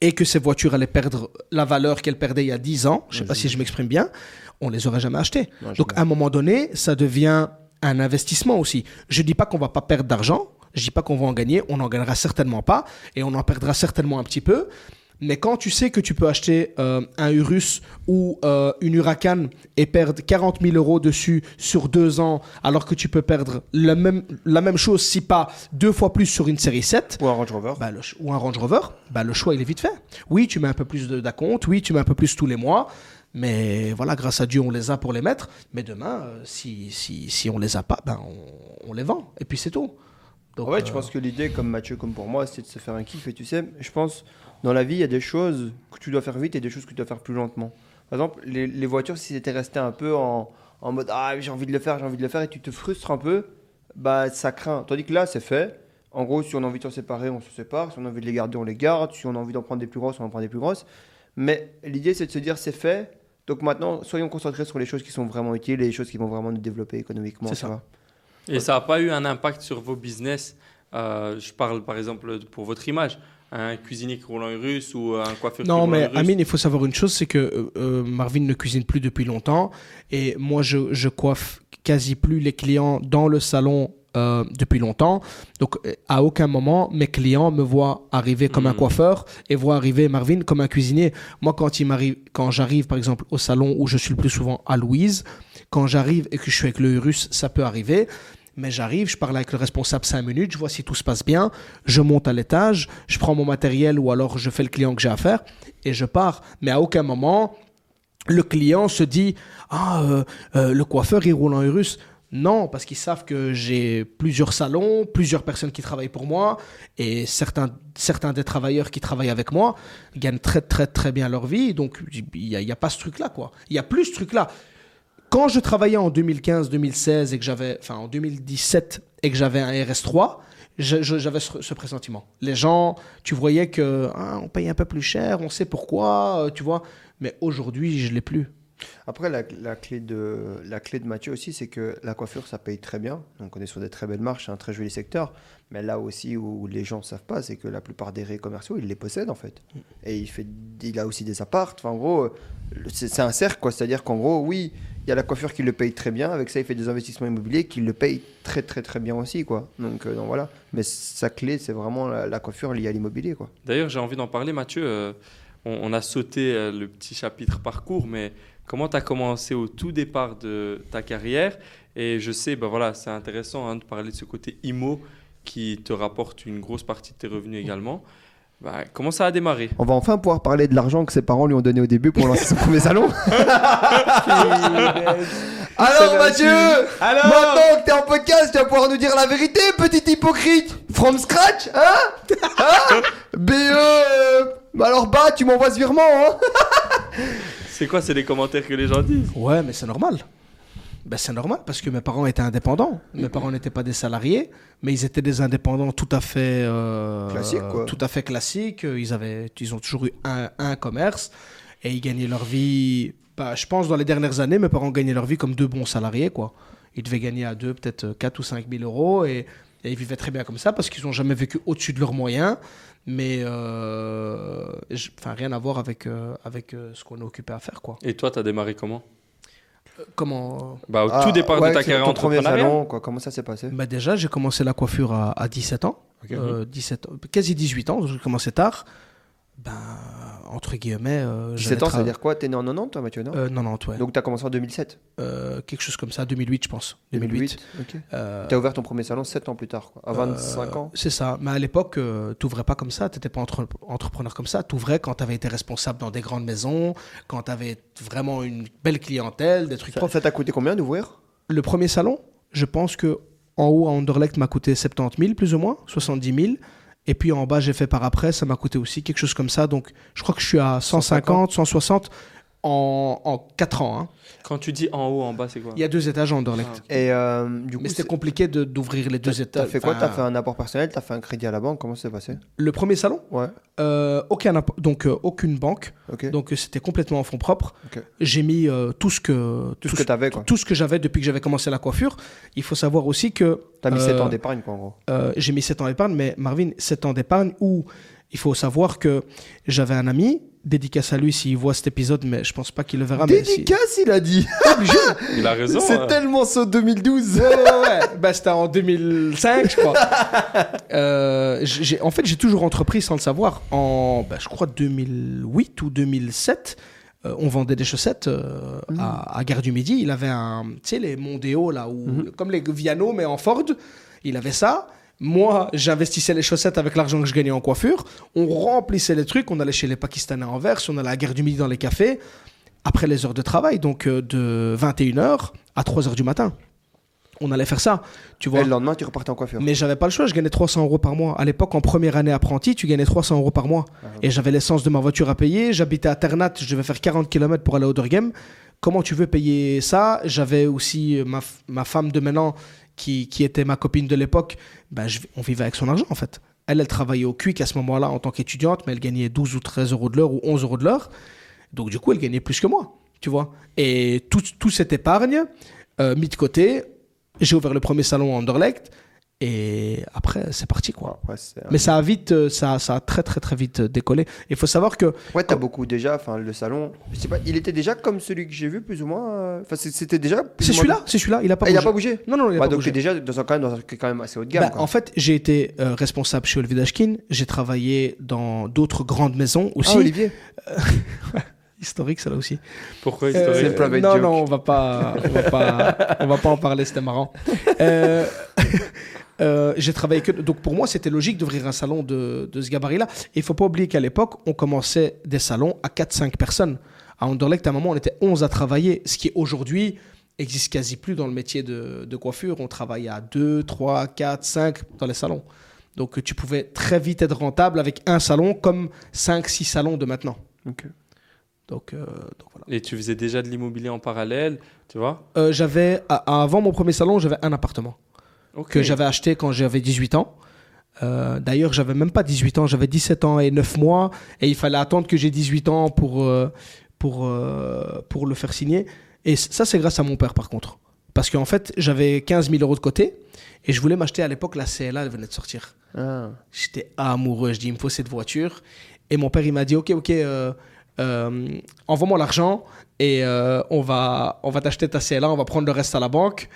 et que ces voitures allaient perdre la valeur qu'elles perdaient il y a 10 ans, je ne sais pas si je m'exprime bien, on les aurait jamais achetées. Non, Donc à un moment donné, ça devient un investissement aussi. Je dis pas qu'on va pas perdre d'argent, je dis pas qu'on va en gagner, on en gagnera certainement pas et on en perdra certainement un petit peu. Mais quand tu sais que tu peux acheter euh, un Urus ou euh, une Huracan et perdre 40 000 euros dessus sur deux ans, alors que tu peux perdre la même, la même chose, si pas deux fois plus sur une série 7, Ou un Range Rover. bah, le ou un Range Rover, bah, le choix il est vite fait. Oui, tu mets un peu plus de- d'acompte, oui, tu mets un peu plus tous les mois, mais voilà, grâce à Dieu, on les a pour les mettre. Mais demain, euh, si, si, si on les a pas, ben, on, on les vend, et puis c'est tout. Donc, ouais, je pense que l'idée, comme Mathieu, comme pour moi, c'est de se faire un kiff. Et tu sais, je pense, dans la vie, il y a des choses que tu dois faire vite et des choses que tu dois faire plus lentement. Par exemple, les, les voitures, si c'était resté un peu en, en mode Ah, j'ai envie de le faire, j'ai envie de le faire, et tu te frustres un peu, bah ça craint. Tandis que là, c'est fait. En gros, si on a envie de s'en séparer, on se sépare. Si on a envie de les garder, on les garde. Si on a envie d'en prendre des plus grosses, on en prend des plus grosses. Mais l'idée, c'est de se dire c'est fait. Donc maintenant, soyons concentrés sur les choses qui sont vraiment utiles et les choses qui vont vraiment nous développer économiquement. C'est ça. Et ça n'a pas eu un impact sur vos business Euh, Je parle par exemple pour votre image, un cuisinier qui roule en Urus ou un coiffeur qui Non, roule en mais Urus. Amine, il faut savoir une chose, c'est que euh, euh, Marvin ne cuisine plus depuis longtemps et moi, je, je coiffe quasi plus les clients dans le salon euh, depuis longtemps. Donc, à aucun moment, mes clients me voient arriver comme un Mhm. coiffeur et voient arriver Marvin comme un cuisinier. Moi, quand il m'arrive, quand j'arrive, par exemple, au salon où je suis le plus souvent à Louise, quand j'arrive et que je suis avec le Urus, ça peut arriver. Mais j'arrive, je parle avec le responsable 5 minutes, je vois si tout se passe bien, je monte à l'étage, je prends mon matériel ou alors je fais le client que j'ai à faire et je pars. Mais à aucun moment, le client se dit Ah, euh, euh, le coiffeur, il roule en Urus. Non, parce qu'ils savent que j'ai plusieurs salons, plusieurs personnes qui travaillent pour moi, et certains, certains des travailleurs qui travaillent avec moi gagnent très très très bien leur vie. Donc il n'y a, a pas ce truc-là, quoi. Il y a plus ce truc-là. Quand je travaillais en 2015-2016 et que j'avais, enfin en 2017 et que j'avais un RS3, je- je- j'avais ce, ce pressentiment. Les gens, tu voyais que ah, on paye un peu plus cher, on sait pourquoi, euh, tu vois. Mais aujourd'hui, je l'ai plus. Après, la, la clé de, la clé de Mathieu aussi, c'est que la coiffure, ça paye très bien. Donc, on est sur des très belles marches, un très joli secteur. Mais là aussi où les gens ne savent pas, c'est que la plupart des raies commerciaux, ils les possèdent en fait. Et il, fait, il a aussi des apparts. Enfin, en gros, c'est c'est un cercle, quoi. C'est-à-dire qu'en gros, oui, il y a la coiffure qui le paye très bien. Avec ça, il fait des investissements immobiliers qui le payent très très très bien aussi, quoi. Donc, euh, voilà. Mais sa clé, c'est vraiment la, coiffure liée à l'immobilier, quoi. D'ailleurs, j'ai envie d'en parler, Mathieu. Euh, on, on a sauté euh, le petit chapitre parcours, mais comment tu as commencé au tout départ de ta carrière? Et je sais, ben voilà, c'est intéressant hein, de parler de ce côté IMO qui te rapporte une grosse partie de tes revenus également. Bah, comment ça a démarré? On va enfin pouvoir parler de l'argent que ses parents lui ont donné au début pour lancer son premier salon. Alors Mathieu, Alors maintenant que t'es en podcast, tu vas pouvoir nous dire la vérité, petit hypocrite. From scratch, hein? Hein? BE, euh, alors bah, tu m'envoies ce virement, hein? C'est quoi C'est les commentaires que les gens disent? Ouais, mais c'est normal. Ben, c'est normal parce que mes parents étaient indépendants. Mes parents n'étaient pas des salariés, mais ils étaient des indépendants tout à fait euh, Classique, quoi. Tout à fait classiques. Ils avaient, ils ont toujours eu un, un commerce et ils gagnaient leur vie. bah, je pense dans les dernières années, mes parents gagnaient leur vie comme deux bons salariés, quoi. Ils devaient gagner à deux peut-être 4 ou 5 000 euros et, et ils vivaient très bien comme ça parce qu'ils n'ont jamais vécu au-dessus de leurs moyens. Mais euh, je- rien à voir avec, euh, avec euh, ce qu'on est occupé à faire, quoi. Et toi, tu as démarré comment? Comment bah, Au Ah, tout départ ouais, de ta carrière ton premier salon, quoi. Comment ça s'est passé? Bah déjà, j'ai commencé la coiffure à, à 17 ans. Euh, 17 ans, quasi 18 ans, donc j'ai commencé tard. Ben, entre guillemets. Euh, 17 ans, ça veut dire quoi? T'es né en 90, toi, Mathieu, non? Euh, Non, non, ouais. Donc t'as commencé en 2007 Euh, quelque chose comme ça, 2008, je pense. 2008. Ok. Euh, T'as ouvert ton premier salon 7 ans plus tard, quoi. À 25 ans? C'est ça. Mais à l'époque, euh, t'ouvrais pas comme ça. T'étais pas entre- entrepreneur comme ça. T'ouvrais quand t'avais été responsable dans des grandes maisons, quand t'avais vraiment une belle clientèle, des trucs Ça ça t'a coûté combien d'ouvrir? Le premier salon, je pense que en haut à Anderlecht m'a coûté 70 000 plus ou moins, 70 000. Et puis en bas, j'ai fait par après, ça m'a coûté aussi quelque chose comme ça. Donc je crois que je suis à 150, 160 en, en 4 ans. hein. Quand tu dis en haut, en bas, c'est quoi? Il y a deux étages à Anderlecht. Et euh, du coup, Mais c'était compliqué de- d'ouvrir les deux étages. t'as fait quoi? Enfin, T'as fait un apport personnel T'as fait un crédit à la banque Comment ça s'est passé? Le premier salon, Ouais, euh, aucun app- donc euh, aucune banque. ok. Donc c'était complètement en fonds propres. Ok. J'ai mis euh, tout ce que Tout ce que t'avais, quoi. tout ce que j'avais depuis que j'avais commencé la coiffure. Il faut savoir aussi que T'as mis euh, 7 ans d'épargne, quoi, en gros. Euh, j'ai mis 7 ans d'épargne, mais Marvin, 7 ans d'épargne où il faut savoir que j'avais un ami, dédicace à lui s'il voit cet épisode, mais je pense pas qu'il le verra. mais Dédicace, il a dit. Il a raison. C'est hein. tellement saut 2012 Ouais, ouais, ouais. Bah, c'était en 2005, je crois. Euh, j'ai- en fait, j'ai toujours entrepris sans le savoir. En, bah, je crois, 2008 ou 2007, euh, on vendait des chaussettes euh, à, à Gare du Midi. Il avait un, tu sais, les Mondeo, là, où, comme les Viano, mais en Ford. Il avait ça. Moi, j'investissais les chaussettes avec l'argent que je gagnais en coiffure. On remplissait les trucs. On allait chez les Pakistanais en verse. On allait à Gare du Midi dans les cafés. Après les heures de travail, donc euh, de 21h à 3h du matin. On allait faire ça, tu vois. Et le lendemain, tu repartais en coiffure. Mais j'avais pas le choix, je gagnais 300 euros par mois. À l'époque, en première année apprenti, tu gagnais 300 euros par mois. Et j'avais l'essence de ma voiture à payer. J'habitais à Ternat, je devais faire 40 km pour aller au Durgem. Comment tu veux payer ça? J'avais aussi euh, ma, ma femme de maintenant, qui, était ma copine de l'époque. Ben, je- on vivait avec son argent, en fait. Elle, elle travaillait au CUIC à ce moment-là en tant qu'étudiante, mais elle gagnait 12 ou 13 euros de l'heure ou 11 euros de l'heure. Donc, du coup, elle gagnait plus que moi, tu vois. Et tout, tout cette épargne, euh, mis de côté, j'ai ouvert le premier salon à Anderlecht. Et après, c'est parti, quoi. Ouais, Mais ça a vite, euh, ça, ça a très très très vite euh, décollé. Il faut savoir que Ouais, t'as beaucoup déjà, enfin le salon. Je sais pas, il était déjà comme celui que j'ai vu, plus ou moins. euh, Enfin, c'est- c'était déjà. c'est moins- celui-là, c'est celui-là, il a pas Ah, il bougé. a pas bougé Non, non, il a Ouais, pas donc bougé. t'es déjà dans un, quand même dans un quand même assez haut de gamme. Bah, quoi. en fait, j'ai été euh, responsable chez Olivier Dashkin. J'ai travaillé dans d'autres grandes maisons aussi. Ah, Olivier Historique, ça là aussi. Pourquoi Euh, historique C'est le private non, joke. non, on va pas, on va pas, on va pas en parler. C'était marrant. Euh, euh, j'ai travaillé que donc pour moi c'était logique d'ouvrir un salon de, de ce gabarit-là. Et il faut pas oublier qu'à l'époque on commençait des salons à 4-5 personnes. À Anderlecht à un moment on était 11 à travailler, ce qui aujourd'hui existe quasi plus dans le métier de, de coiffure. On travaille à 2, 3, 4, 5 dans les salons. Donc tu pouvais très vite être rentable avec un salon comme 5-6 salons de maintenant. Ok. Donc, euh, donc voilà. Et tu faisais déjà de l'immobilier en parallèle, tu vois? Euh, j'avais avant mon premier salon, j'avais un appartement Que j'avais acheté quand j'avais 18 ans. Euh, D'ailleurs, j'avais même pas 18 ans, j'avais 17 ans et 9 mois et il fallait attendre que j'ai 18 ans pour euh, pour euh, pour le faire signer. Et ça, c'est grâce à mon père, par contre, parce qu'en fait, j'avais 15 000 euros de côté et je voulais m'acheter à l'époque la CLA, elle venait de sortir. Ah. J'étais amoureux, je dis, il me faut cette voiture. Et mon père, il m'a dit, ok, ok, euh, envoie-moi l'argent et on va, on va t'acheter ta CLA, on va prendre le reste à la banque.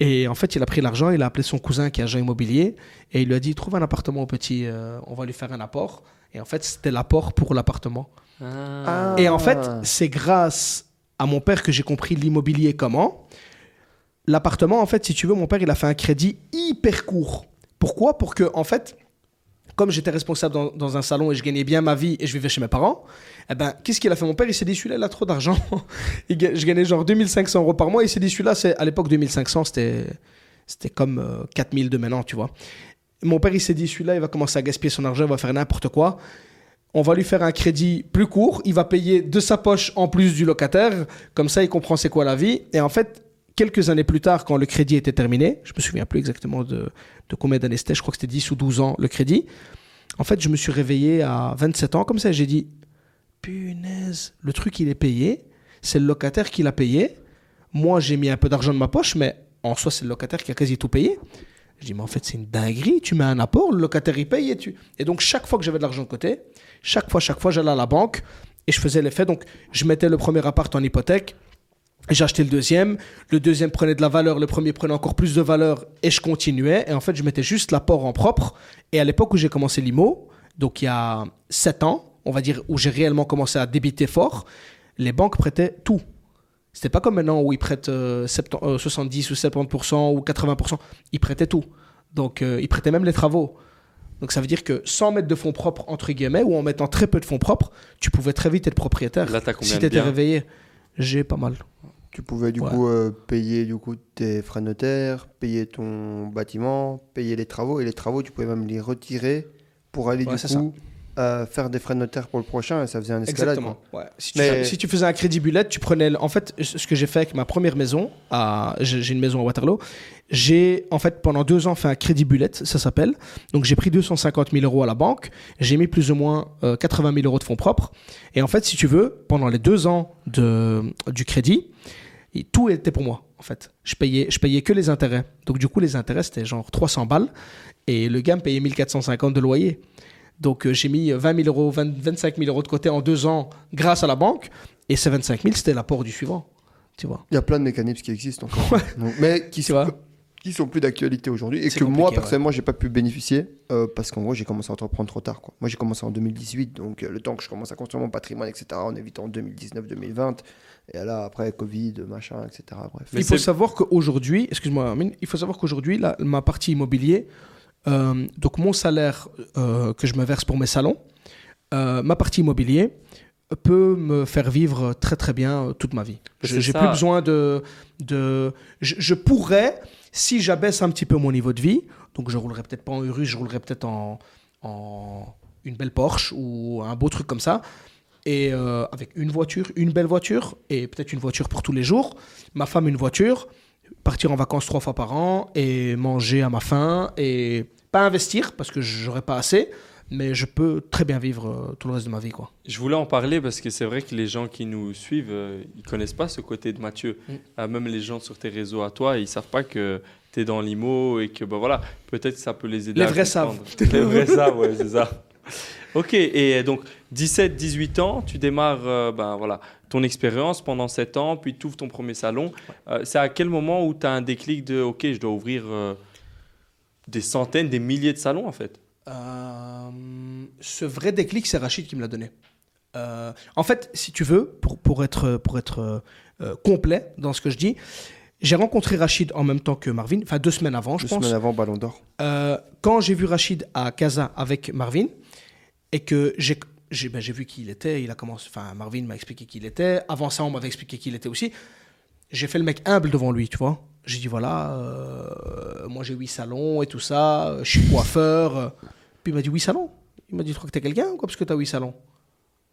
Et en fait, il a pris l'argent, il a appelé son cousin qui est agent immobilier et il lui a dit trouve un appartement au petit, euh, on va lui faire un apport. Et en fait, c'était l'apport pour l'appartement. Ah. Et en fait, c'est grâce à mon père que j'ai compris l'immobilier comment. L'appartement, en fait, si tu veux, mon père, il a fait un crédit hyper court. Pourquoi? Pour que, en fait, comme j'étais responsable dans, dans un salon et je gagnais bien ma vie et je vivais chez mes parents, eh ben, qu'est-ce qu'il a fait? Mon père, il s'est dit, celui-là, il a trop d'argent. Je gagnais genre 2500 euros par mois. Il s'est dit, celui-là, c'est, à l'époque, 2500, c'était, c'était comme euh, 4000 de maintenant, tu vois. Mon père, il s'est dit, celui-là, il va commencer à gaspiller son argent, il va faire n'importe quoi. On va lui faire un crédit plus court. Il va payer de sa poche en plus du locataire. Comme ça, il comprend c'est quoi la vie. Et en fait, quelques années plus tard, quand le crédit était terminé, je me souviens plus exactement de, de combien d'années c'était, je crois que c'était 10 ou 12 ans le crédit. En fait, je me suis réveillé à 27 ans comme ça j'ai dit punaise, le truc il est payé, c'est le locataire qui l'a payé. Moi, j'ai mis un peu d'argent de ma poche, mais en soi, c'est le locataire qui a quasi tout payé. Je dis, mais en fait, c'est une dinguerie. Tu mets un apport, le locataire il paye et tu. Et donc, chaque fois que j'avais de l'argent de côté, chaque fois, chaque fois, j'allais à la banque et je faisais l'effet. Donc, je mettais le premier appart en hypothèque. Acheté le deuxième. Le deuxième prenait de la valeur. Le premier prenait encore plus de valeur. Et je continuais. Et en fait, je mettais juste l'apport en propre. Et à l'époque où j'ai commencé l'IMO, donc il y a 7 ans, on va dire, où j'ai réellement commencé à débiter fort, les banques prêtaient tout. C'était pas comme maintenant où ils prêtent euh, 70, euh, 70 ou 70% ou 80%. Ils prêtaient tout. Donc, euh, ils prêtaient même les travaux. Donc, ça veut dire que sans mettre de fonds propres, entre guillemets, ou en mettant très peu de fonds propres, tu pouvais très vite être propriétaire. Là, t'as combien si t'étais réveillé, j'ai pas mal. Tu pouvais du Ouais. coup euh, payer du coup tes frais de notaire, payer ton bâtiment, payer les travaux et les travaux tu pouvais même les retirer pour aller Ouais, du coup euh, faire des frais de notaire pour le prochain et ça faisait un escalade. Exactement. Ouais. Si, tu, Mais- si tu faisais un crédit bullet, tu prenais. En fait, ce que j'ai fait avec ma première maison, à... j'ai j'ai une maison à Waterloo, j'ai en fait pendant deux ans fait un crédit bullet, ça s'appelle. Donc j'ai pris 250 000 euros à la banque, j'ai mis plus ou moins euh, 80 000 euros de fonds propres. Et en fait, si tu veux, pendant les deux ans de, du crédit, et tout était pour moi. En fait, je payais, je payais que les intérêts. Donc du coup, les intérêts c'était genre 300 balles et le gars me payait 1450 de loyer. Donc euh, j'ai mis 20 000 euros, 20 25 000 euros de côté en deux ans grâce à la banque. Et ces 25 000, c'était l'apport du suivant. Tu vois. Il y a plein de mécanismes qui existent encore. Donc, mais qui Tu sont, vois. qui sont plus d'actualité aujourd'hui et que moi personnellement j'ai pas pu bénéficier euh, parce qu'en gros j'ai commencé à entreprendre trop tard. Quoi. Moi j'ai commencé en 2018 donc euh, le temps que je commence à construire mon patrimoine etc. On évite en 2019-2020 et là après Covid machin etc. Bref. Mais il faut savoir qu'aujourd'hui, excuse-moi, il faut savoir qu'aujourd'hui, la- ma partie immobilier, euh, donc mon salaire euh, que je me verse pour mes salons, euh, ma partie immobilier peut me faire vivre très très bien toute ma vie. J'ai plus besoin de, de je, je pourrais, si j'abaisse un petit peu mon niveau de vie, donc je roulerai peut-être pas en Urus, je roulerai peut-être en, en une belle Porsche ou un beau truc comme ça, et avec une voiture, une belle voiture, et peut-être une voiture pour tous les jours, ma femme une voiture, partir en vacances trois fois par an et manger à ma faim et pas investir parce que j'aurais pas assez, mais je peux très bien vivre euh, tout le reste de ma vie quoi. Je voulais en parler parce que c'est vrai que les gens qui nous suivent, euh, ils connaissent pas ce côté de Mathieu. Mm. Euh, même les gens sur tes réseaux à toi, ils savent pas que tu es dans l'IMO et que bah voilà, peut-être ça peut les aider Les à vrais comprendre. Les vrais savent, ouais, c'est ça. Ok, et donc 17-18 ans, tu démarres euh, ben, voilà, ton expérience pendant 7 ans, puis tu ouvres ton premier salon. Euh, c'est à quel moment où tu as un déclic de OK, je dois ouvrir euh, des centaines, des milliers de salons en fait? Euh, ce vrai déclic, c'est Rachid qui me l'a donné. Euh, en fait, si tu veux, pour, pour être, pour être complet dans ce que je dis, j'ai rencontré Rachid en même temps que Marvin, enfin deux semaines avant, je Deux pense. semaines avant Ballon d'Or. Euh, quand j'ai vu Rachid à Casa avec Marvin et que j'ai j'ai ben, vu qui il était, il a commencé, enfin Marvin m'a expliqué qui il était. Avant ça, on m'avait expliqué qui il était aussi. J'ai fait le mec humble devant lui, tu vois. J'ai dit voilà, euh, moi j'ai huit salons et tout ça, je suis coiffeur. Puis il m'a dit huit salons. Il m'a dit tu crois que t'es quelqu'un quoi? Parce que t'as huit salons.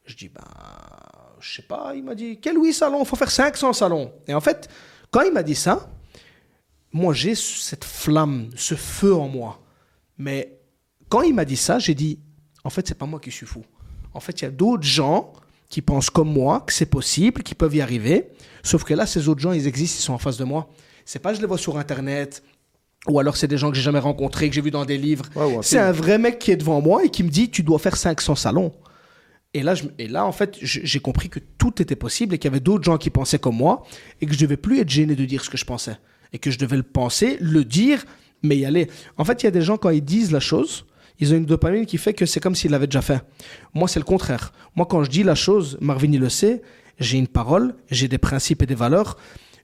Je dis ben je sais pas. Il m'a dit quel huit salons, faut faire 500 salons. Et en fait, quand il m'a dit ça, moi j'ai cette flamme, ce feu en moi. Mais quand il m'a dit ça, j'ai dit, en fait, c'est pas moi qui suis fou. En fait, il y a d'autres gens qui pensent comme moi que c'est possible, qui peuvent y arriver. Sauf que là, ces autres gens, ils existent, ils sont en face de moi. C'est pas je les vois sur Internet, ou alors c'est des gens que j'ai jamais rencontrés, que j'ai vus dans des livres. Ouais, c'est un vrai mec qui est devant moi et qui me dit, tu dois faire 500 salons. Et là, je- et là, en fait, j'ai compris que tout était possible et qu'il y avait d'autres gens qui pensaient comme moi et que je devais plus être gêné de dire ce que je pensais. Et que je devais le penser, le dire, mais y aller. En fait, il y a des gens, quand ils disent la chose, ils ont une dopamine qui fait que c'est comme s'ils l'avaient déjà fait. Moi, c'est le contraire. Moi, quand je dis la chose, Marvin, il le sait, j'ai une parole, j'ai des principes et des valeurs.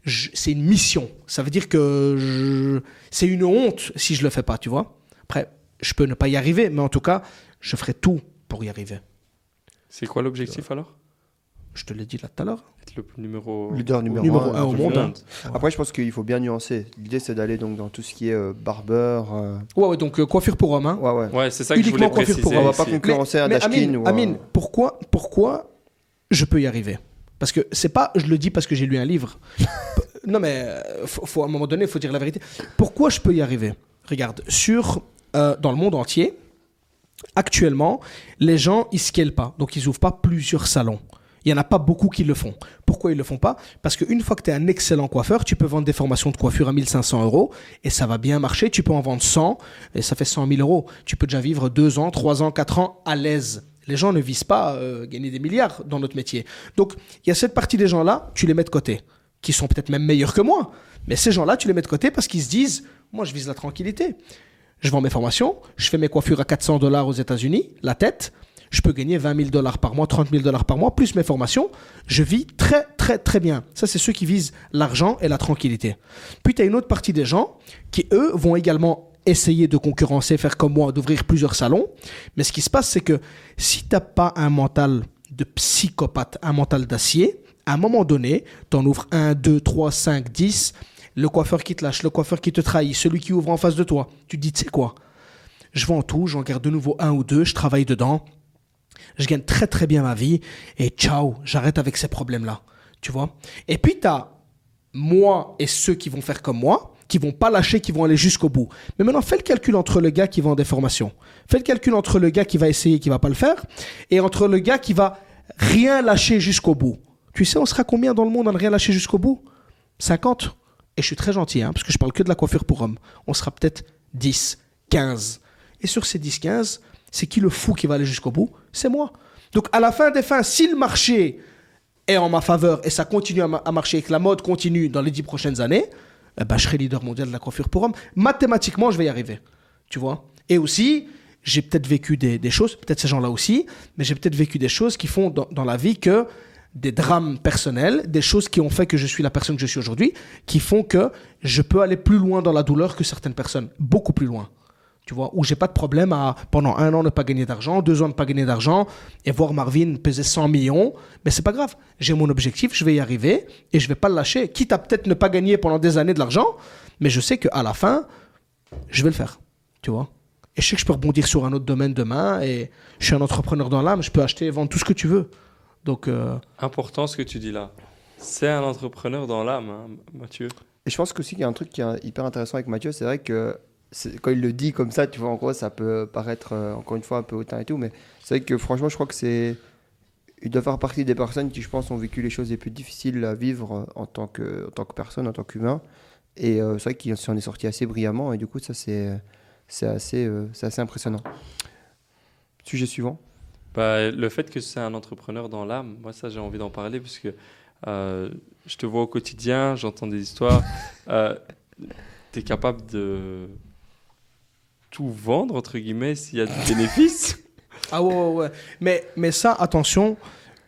C'est une mission. Ça veut dire que c'est une honte si je le fais pas, tu vois. Après, je peux ne pas y arriver, mais en tout cas, je ferai tout pour y arriver. C'est quoi l'objectif alors? Je te l'ai dit là tout à l'heure. Être le numéro. Leader numéro, Numéro un, un au monde, hein. Après, je pense qu'il faut bien nuancer. L'idée, c'est d'aller donc dans tout ce qui est euh, barbeur. euh, Ouais, ouais, donc euh, coiffure pour homme. Hein. Ouais, ouais. Ouais, c'est ça que je voulais coiffure préciser. pour- On va pas concurrencer un Dashkin Amine, ou un- Amine, pourquoi, pourquoi je peux y arriver? Parce que c'est pas, je le dis parce que j'ai lu un livre. Non, mais euh, faut, faut- à un moment donné, il faut dire la vérité. Pourquoi je peux y arriver? Regarde, sur, euh, dans le monde entier, actuellement, les gens, ils scalent pas. Donc, ils ouvrent pas plusieurs salons. Il y en a pas beaucoup qui le font. Pourquoi ils le font pas? Parce qu'une fois que tu es un excellent coiffeur, tu peux vendre des formations de coiffure à 1500 euros et ça va bien marcher. Tu peux en vendre 100 et ça fait 100 000 euros. Tu peux déjà vivre 2 ans, 3 ans, 4 ans à l'aise. Les gens ne visent pas euh, gagner des milliards dans notre métier. Donc, il y a cette partie des gens-là, tu les mets de côté, qui sont peut-être même meilleurs que moi. Mais ces gens-là, tu les mets de côté parce qu'ils se disent, moi, je vise la tranquillité. Je vends mes formations, je fais mes coiffures à 400 dollars aux États-Unis, la tête. Je peux gagner 20 000 dollars par mois, 30 000 dollars par mois, plus mes formations. Je vis très, très, très bien. Ça, c'est ceux qui visent l'argent et la tranquillité. Puis, tu as une autre partie des gens qui, eux, vont également essayer de concurrencer, faire comme moi, d'ouvrir plusieurs salons. Mais ce qui se passe, c'est que si tu n'as pas un mental de psychopathe, un mental d'acier, à un moment donné, tu en ouvres 1, 2, 3, 5, 10, le coiffeur qui te lâche, le coiffeur qui te trahit, celui qui ouvre en face de toi. Tu te dis, tu sais quoi? Je vends tout, j'en garde de nouveau un ou deux, je travaille dedans, je gagne très très bien ma vie, et ciao, j'arrête avec ces problèmes-là. Tu vois? Et puis, tu as moi et ceux qui vont faire comme moi, qui vont pas lâcher, qui vont aller jusqu'au bout. Mais maintenant, fais le calcul entre le gars qui vend des formations. Fais le calcul entre le gars qui va essayer, qui va pas le faire, et entre le gars qui va rien lâcher jusqu'au bout. Tu sais, on sera combien dans le monde à ne rien lâcher jusqu'au bout? 50 Et je suis très gentil, hein, parce que je parle que de la coiffure pour hommes. On sera peut-être 10, 15. Et sur ces 10, 15, c'est qui le fou qui va aller jusqu'au bout? C'est moi. Donc à la fin des fins, si le marché est en ma faveur et ça continue à, ma- à marcher et que la mode continue dans les 10 prochaines années, eh ben, je serai leader mondial de la coiffure pour hommes. Mathématiquement, je vais y arriver. Tu vois? Et aussi, j'ai peut-être vécu des, choses, peut-être ces gens-là aussi, mais j'ai peut-être vécu des choses qui font dans la vie que des drames personnels, des choses qui ont fait que je suis la personne que je suis aujourd'hui, qui font que je peux aller plus loin dans la douleur que certaines personnes, beaucoup plus loin. Tu vois, où j'ai pas de problème à pendant un an ne pas gagner d'argent, deux ans ne pas gagner d'argent et voir Marvin peser 100 millions, mais c'est pas grave. J'ai mon objectif, je vais y arriver et je vais pas le lâcher. Quitte à peut-être ne pas gagner pendant des années de l'argent, mais je sais qu'à la fin, je vais le faire. Tu vois? Et je sais que je peux rebondir sur un autre domaine demain et je suis un entrepreneur dans l'âme, je peux acheter et vendre tout ce que tu veux. Donc euh, Important ce que tu dis là. C'est un entrepreneur dans l'âme, hein, Mathieu. Et je pense qu'aussi qu'il y a un truc qui est hyper intéressant avec Mathieu, c'est vrai que quand il le dit comme ça, tu vois, en gros, ça peut paraître euh, encore une fois un peu hautain et tout, mais c'est vrai que franchement, je crois que c'est. Il doit faire partie des personnes qui, je pense, ont vécu les choses les plus difficiles à vivre euh, en tant que, en tant que personne, en tant qu'humain. Et euh, c'est vrai qu'il s'en est sorti assez brillamment, et du coup, ça, c'est c'est assez, c'est assez impressionnant. Sujet suivant. Bah, le fait que c'est un entrepreneur dans l'âme, moi ça j'ai envie d'en parler parce que je te vois au quotidien, j'entends des histoires. tu es capable de tout vendre, entre guillemets, s'il y a du bénéfice. Ah ouais, ouais, ouais. Mais, mais ça, attention,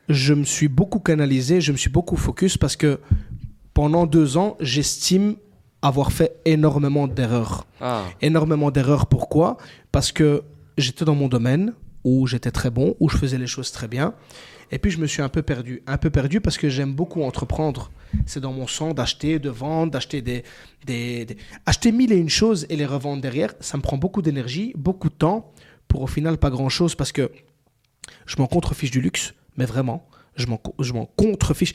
je me suis beaucoup canalisé, je me suis beaucoup focus parce que pendant deux ans, j'estime avoir fait énormément d'erreurs. Ah, Énormément d'erreurs, pourquoi? Parce que j'étais dans mon domaine où j'étais très bon, où je faisais les choses très bien. Et puis je me suis un peu perdu. Un peu perdu parce que j'aime beaucoup entreprendre. C'est dans mon sang d'acheter, de vendre, d'acheter des, des, Acheter mille et une choses et les revendre derrière, ça me prend beaucoup d'énergie, beaucoup de temps, pour au final pas grand-chose parce que je m'en contrefiche du luxe, mais vraiment. Je m'en, je m'en contrefiche.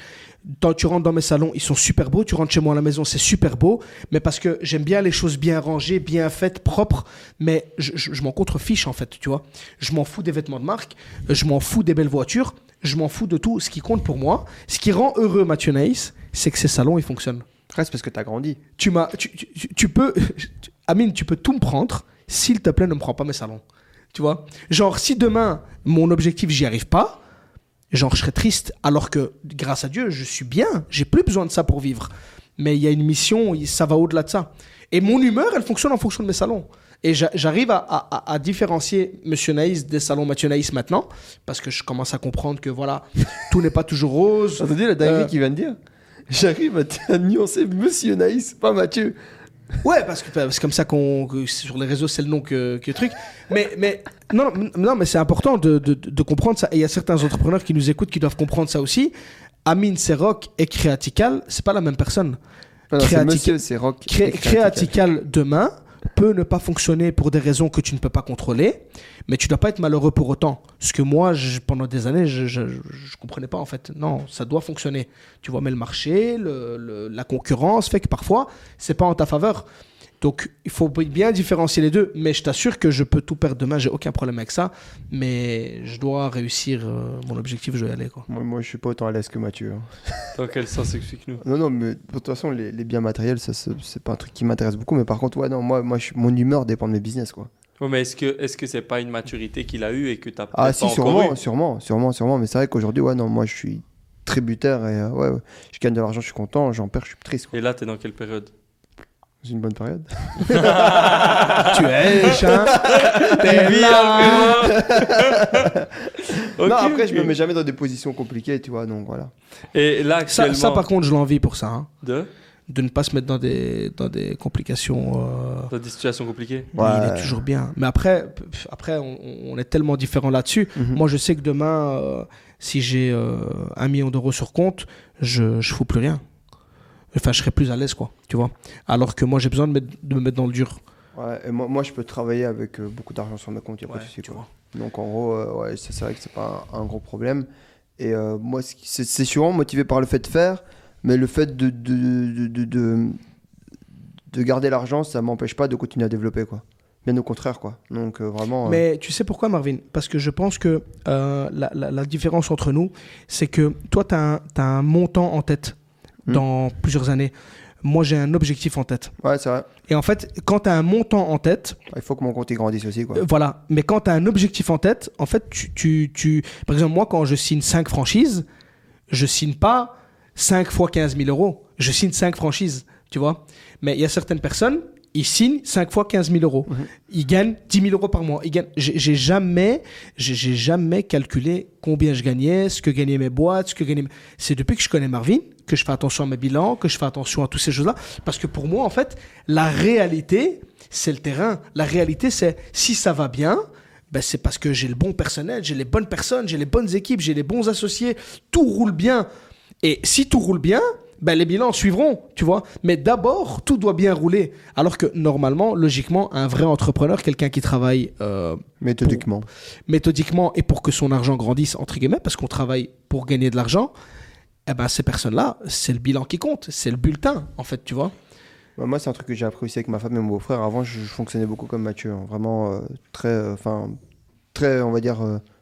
Quand tu rentres dans mes salons, ils sont super beaux. Tu rentres chez moi à la maison, c'est super beau. Mais parce que j'aime bien les choses bien rangées, bien faites, propres. Mais je- je m'en contrefiche, en fait, tu vois. Je m'en fous des vêtements de marque. Je m'en fous des belles voitures. Je m'en fous de tout. Ce qui compte pour moi, ce qui rend heureux Mathieu Naïs, c'est que ces salons, ils fonctionnent. Reste parce que tu as grandi. Tu m'as, tu, tu- tu- tu peux, Amine, tu peux tout me prendre. S'il te plaît, ne me prends pas mes salons. Tu vois? Genre, si demain, mon objectif, j'y arrive pas, genre je serais triste. Alors que grâce à Dieu, je suis bien, j'ai plus besoin de ça pour vivre. Mais il y a une mission, ça va au-delà de ça. Et mon humeur, elle fonctionne en fonction de mes salons. Et j'a- j'arrive à, à- à- à différencier Monsieur Naïs des salons Mathieu Naïs maintenant, parce que je commence à comprendre que voilà, tout n'est pas toujours rose. T'as entendu la dinguerie Euh, qu'il vient de dire J'arrive à, à nuancer Monsieur Naïs, pas Mathieu. Ouais, parce que c'est comme ça qu'on que sur les réseaux c'est le nom que, que truc. Mais mais non non, mais c'est important de, de, de comprendre ça. Et il y a certains entrepreneurs qui nous écoutent qui doivent comprendre ça aussi. Amine Serok et Créatical, c'est pas la même personne. Non, Monsieur. Cré- et Créatical demain peut ne pas fonctionner pour des raisons que tu ne peux pas contrôler, mais tu dois pas être malheureux pour autant. Ce que moi, pendant des années, je, je, comprenais pas en fait. Non, ça doit fonctionner. Tu vois, mais le marché, la concurrence fait que parfois, c'est pas en ta faveur. Donc, il faut bien différencier les deux. Mais je t'assure que je peux tout perdre demain, j'ai aucun problème avec ça. Mais je dois réussir euh, mon objectif, je vais y aller. Quoi. Moi, moi, je suis pas autant à l'aise que Mathieu. hein. Dans quel sens explique-nous Non, non, mais de toute façon, les, les biens matériels, ça, c'est pas un truc qui m'intéresse beaucoup. Mais par contre, ouais, non, moi, moi je suis- mon humeur dépend de mes business, quoi. Ouais, mais est-ce que est-ce que c'est pas une maturité qu'il a eue et que t'as Ah, pas si, encore sûrement, eu sûrement, sûrement, sûrement. Mais c'est vrai qu'aujourd'hui, ouais, non, moi, je suis tributaire et euh, ouais, ouais, je gagne de l'argent, je suis content, j'en perds, je suis triste, quoi. Et là, t'es dans quelle période? Une bonne période. tu es, chien. T'es là. Ok, non, après, je ok. me mets jamais dans des positions compliquées, tu vois, donc voilà. Et là, Ça, actuellement, ça, par contre, je l'envie pour ça. hein. de? De ne pas se mettre dans des, dans des complications. euh, dans des situations compliquées? Il est toujours bien. Mais après, après on, on est tellement différents là-dessus. Mhm. Moi, je sais que demain, euh, si j'ai euh, un million d'euros sur compte, je je fous plus rien. Enfin, je serai plus à l'aise, quoi. Tu vois. Alors que moi, j'ai besoin de, mettre- de me mettre dans le dur. Ouais, et moi, moi, je peux travailler avec euh, beaucoup d'argent sur mes comptes, y a pas de souci, tu quoi. vois. Donc en gros, euh, ouais, c'est vrai que c'est pas un, un gros problème. Et euh, moi, c'est sûrement motivé par le fait de faire, mais le fait de, de, de, de, de- de garder l'argent, ça m'empêche pas de continuer à développer, quoi. Bien au contraire, quoi. Donc euh, vraiment. Mais tu sais pourquoi, Marvin? Parce que je pense que la, la- la différence entre nous, c'est que toi, tu as, un montant en tête Hmm. dans plusieurs années. Moi, j'ai un objectif en tête. Ouais, c'est vrai. Et en fait, quand tu as un montant en tête, Il faut que mon compte il grandisse aussi, quoi. Euh, Voilà, mais quand tu as un objectif en tête, en fait, tu, tu, tu- Par exemple, moi, quand je signe 5 franchises, je signe pas 5 fois 15 000 euros. Je signe 5 franchises, tu vois. Mais il y a certaines personnes, ils signent 5 fois 15 000 euros. Ils gagnent 10 000 euros par mois. Ils gagnent... J'ai jamais, j'ai jamais calculé combien je gagnais, ce que gagnaient mes boîtes, ce que gagnaient... C'est depuis que je connais Marvin que je fais attention à mes bilans, que je fais attention à toutes ces choses-là. Parce que pour moi, en fait, la réalité, c'est le terrain. La réalité, c'est si ça va bien, ben c'est parce que j'ai le bon personnel, j'ai les bonnes personnes, j'ai les bonnes équipes, j'ai les bons associés, tout roule bien. Et si tout roule bien, ben les bilans suivront, tu vois. Mais d'abord, tout doit bien rouler. Alors que normalement, logiquement, un vrai entrepreneur, quelqu'un qui travaille euh, Méthodiquement. méthodiquement et pour que son argent grandisse, entre guillemets, parce qu'on travaille pour gagner de l'argent, eh ben ces personnes-là, c'est le bilan qui compte, c'est le bulletin, en fait, tu vois. Bah, moi, c'est un truc que j'ai appris aussi avec ma femme et mon beau-frère. Avant, je, je fonctionnais beaucoup comme Mathieu. hein. Vraiment euh, très, euh, enfin, très, on va dire,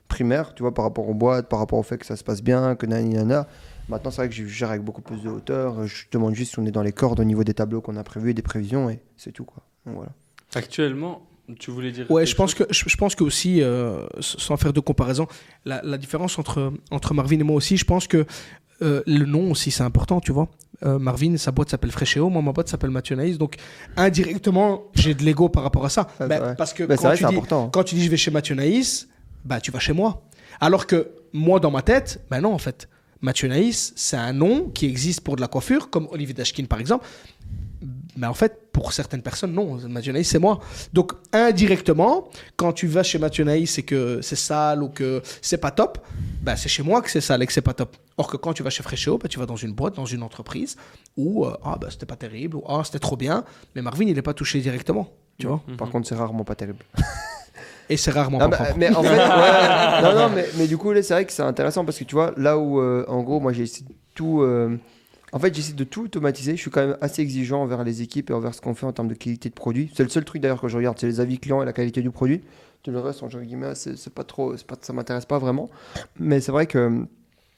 primaire, tu vois, par rapport aux boîtes, par rapport au fait que ça se passe bien, que nani nana. Maintenant, c'est vrai que je gère avec beaucoup plus de hauteur. Je demande juste si on est dans les cordes au niveau des tableaux qu'on a prévus et des prévisions, et c'est tout, quoi. Donc, voilà. Actuellement, tu voulais dire. Ouais, je pense que je, je pense que aussi, euh, sans faire de comparaison, la, la différence entre entre Marvin et moi aussi, je pense que euh, le nom aussi c'est important, tu vois. Euh, Marvin, sa boîte s'appelle Fréchéo, moi ma boîte s'appelle Mathieu Naïs, donc indirectement j'ai de l'ego par rapport à ça. Ah, Ben, vrai. parce que Bah, c'est quand, vrai, tu dis, important. quand tu dis je vais chez Mathieu Naïs, bah tu vas chez moi. Alors que moi dans ma tête, ben non en fait. Mathieu Naïs, c'est un nom qui existe pour de la coiffure, comme Olivier Dashkin par exemple. Mais en fait, pour certaines personnes, non. Mathieu Naïs, c'est moi. Donc, indirectement, quand tu vas chez Mathieu Naïs et que c'est sale ou que c'est pas top, bah, c'est chez moi que c'est sale et que c'est pas top. Or que quand tu vas chez Fréchéo, bah, tu vas dans une boîte, dans une entreprise où euh, ah, bah, c'était pas terrible ou ah, c'était trop bien. Mais Marvin, il n'est pas touché directement. Tu vois Mhm. Par contre, c'est rarement pas terrible. Et c'est rarement Non, pas mais, propre. mais en fait, ouais, non, non, mais, mais du coup, là, c'est vrai que c'est intéressant parce que tu vois, là où, euh, en gros, moi, j'ai essayé de tout. euh, en fait, j'essaie de tout automatiser. Je suis quand même assez exigeant envers les équipes et envers ce qu'on fait en termes de qualité de produit. C'est le seul truc d'ailleurs que je regarde, c'est les avis clients et la qualité du produit. Tout le reste, entre guillemets, c'est c'est pas trop, c'est pas, ça m'intéresse pas vraiment. Mais c'est vrai que,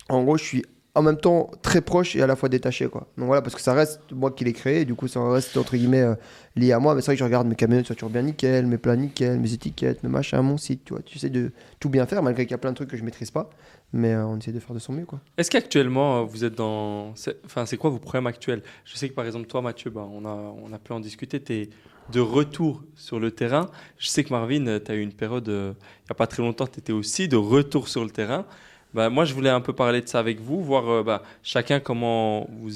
en gros, je suis en même temps très proche et à la fois détaché, quoi. Donc voilà, parce que ça reste moi qui l'ai créé, et du coup, ça reste entre guillemets euh, lié à moi. Mais c'est vrai que je regarde mes camionnettes sont toujours bien nickel, mes plats nickel, mes étiquettes, mes machins, mon site, tu vois. Tu sais de tout bien faire, malgré qu'il y a plein de trucs que je maîtrise pas. Mais euh, on essaie de faire de son mieux, quoi. Est-ce qu'actuellement, euh, vous êtes dans. Enfin, c'est quoi vos problèmes actuels? Je sais que par exemple, toi, Mathieu, bah, on, a, on a pu en discuter. Tu es de retour sur le terrain. Je sais que Marvin, tu as eu une période, euh, il n'y a pas très longtemps, tu étais aussi de retour sur le terrain. Bah, moi, je voulais un peu parler de ça avec vous, voir euh, bah, chacun comment vous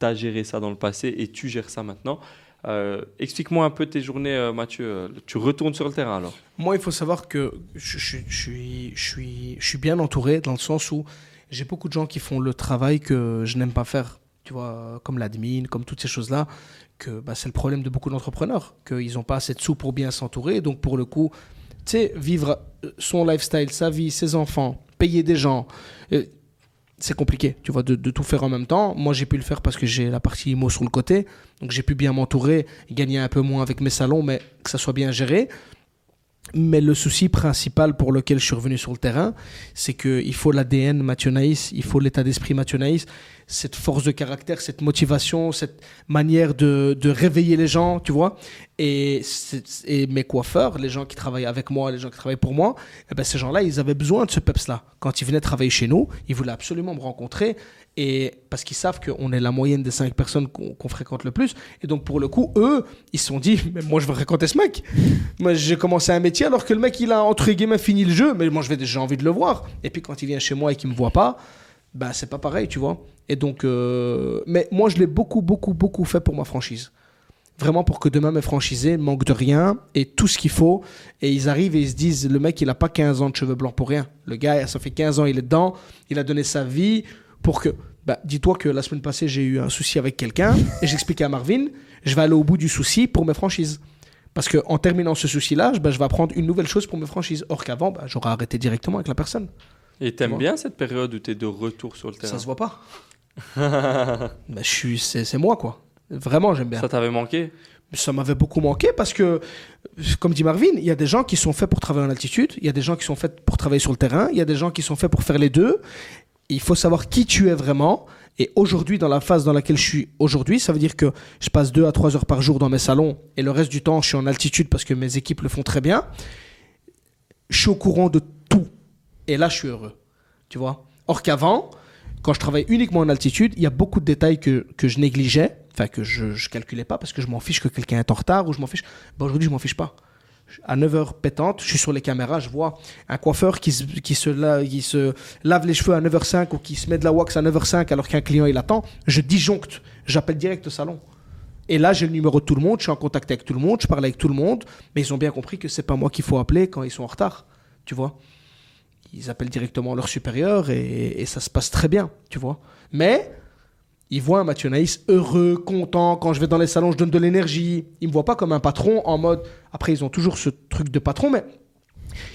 as géré ça dans le passé et tu gères ça maintenant. Euh, Explique-moi un peu tes journées, euh, Mathieu. Tu retournes sur le terrain alors Moi, il faut savoir que je, suis, je, suis, je suis bien entouré dans le sens où j'ai beaucoup de gens qui font le travail que je n'aime pas faire. Tu vois, comme l'admin, comme toutes ces choses-là, que bah, c'est le problème de beaucoup d'entrepreneurs, qu'ils n'ont pas assez de sous pour bien s'entourer. Donc, pour le coup, tu sais, vivre son lifestyle, sa vie, ses enfants, payer des gens, euh, c'est compliqué, tu vois, de, de tout faire en même temps. Moi, j'ai pu le faire parce que j'ai la partie IMO sur le côté. Donc, j'ai pu bien m'entourer, gagner un peu moins avec mes salons, mais que ça soit bien géré. Mais le souci principal pour lequel je suis revenu sur le terrain, c'est qu'il faut l'ADN Mathieu Naïs, il faut l'état d'esprit Mathieu Naïs, cette force de caractère, cette motivation, cette manière de, réveiller les gens, tu vois. Et mes coiffeurs, les gens qui travaillent avec moi, les gens qui travaillent pour moi, eh ben ces gens-là, ils avaient besoin de ce peps-là. Quand ils venaient travailler chez nous, ils voulaient absolument me rencontrer. Et parce qu'ils savent qu'on est la moyenne des cinq personnes qu'on fréquente le plus. Et donc, pour le coup, eux, ils se sont dit, mais moi, je veux fréquenter ce mec. Moi, j'ai commencé un métier alors que le mec, il a entre guillemets fini le jeu, mais moi, vais- j'ai envie de le voir. Et puis, quand il vient chez moi et qu'il me voit pas, bah, c'est pas pareil, tu vois. Et donc, euh, mais moi, je l'ai beaucoup, beaucoup, beaucoup fait pour ma franchise. Vraiment pour que demain mes franchisés manquent de rien et tout ce qu'il faut. Et ils arrivent et ils se disent, le mec, il a pas 15 ans de cheveux blancs pour rien. Le gars, ça fait 15 ans, il est dedans. Il a donné sa vie pour que... Bah, dis-toi que la semaine passée, j'ai eu un souci avec quelqu'un et j'expliquais à Marvin, je vais aller au bout du souci pour mes franchises. Parce qu'en terminant ce souci-là, je- bah, je vais apprendre une nouvelle chose pour mes franchises. Or qu'avant, bah, j'aurais arrêté directement avec la personne. Et t'aimes bien cette période où tu es de retour sur le terrain? Ça se voit pas. Bah, je suis, c'est, c'est moi, quoi. Vraiment, j'aime bien. Ça t'avait manqué? Ça m'avait beaucoup manqué parce que, comme dit Marvin, il y a des gens qui sont faits pour travailler en altitude, il y a des gens qui sont faits pour travailler sur le terrain, il y a des gens qui sont faits pour faire les deux. Il faut savoir qui tu es vraiment. Et aujourd'hui, dans la phase dans laquelle je suis aujourd'hui, ça veut dire que je passe deux à trois heures par jour dans mes salons et le reste du temps, je suis en altitude parce que mes équipes le font très bien. Je suis au courant de tout. Et là, je suis heureux. Tu vois? Or qu'avant, quand je travaillais uniquement en altitude, il y a beaucoup de détails que, que je négligeais, enfin que je ne calculais pas parce que je m'en fiche que quelqu'un est en retard ou je m'en fiche. Ben, Aujourd'hui, je m'en fiche pas. À 9h pétante, je suis sur les caméras, je vois un coiffeur qui se, qui se lave les cheveux à 9h05 ou qui se met de la wax à 9h05 alors qu'un client il attend. Je disjoncte, j'appelle direct au salon. Et là, j'ai le numéro de tout le monde, je suis en contact avec tout le monde, je parle avec tout le monde, mais ils ont bien compris que c'est pas moi qu'il faut appeler quand ils sont en retard, tu vois. Ils appellent directement leur supérieur et, et ça se passe très bien, tu vois. Mais ils voient Mathieu Naïs heureux, content. Quand je vais dans les salons, je donne de l'énergie. Ils me voient pas comme un patron en mode. Après, ils ont toujours ce truc de patron, mais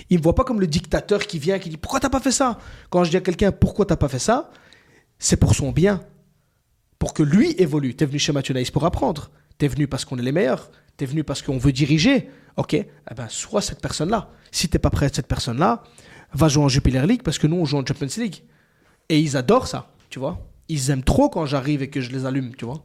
ils me voient pas comme le dictateur qui vient, qui dit pourquoi t'as pas fait ça? Quand je dis à quelqu'un pourquoi t'as pas fait ça, c'est pour son bien, pour que lui évolue. T'es venu chez Mathieu Naïs pour apprendre. T'es venu parce qu'on est les meilleurs. T'es venu parce qu'on veut diriger. Ok, eh ben sois cette personne-là. Si t'es pas prêt à être cette personne-là, va jouer en Jupiler League parce que nous on joue en Champions League. Et ils adorent ça, tu vois. Ils aiment trop quand j'arrive et que je les allume, tu vois.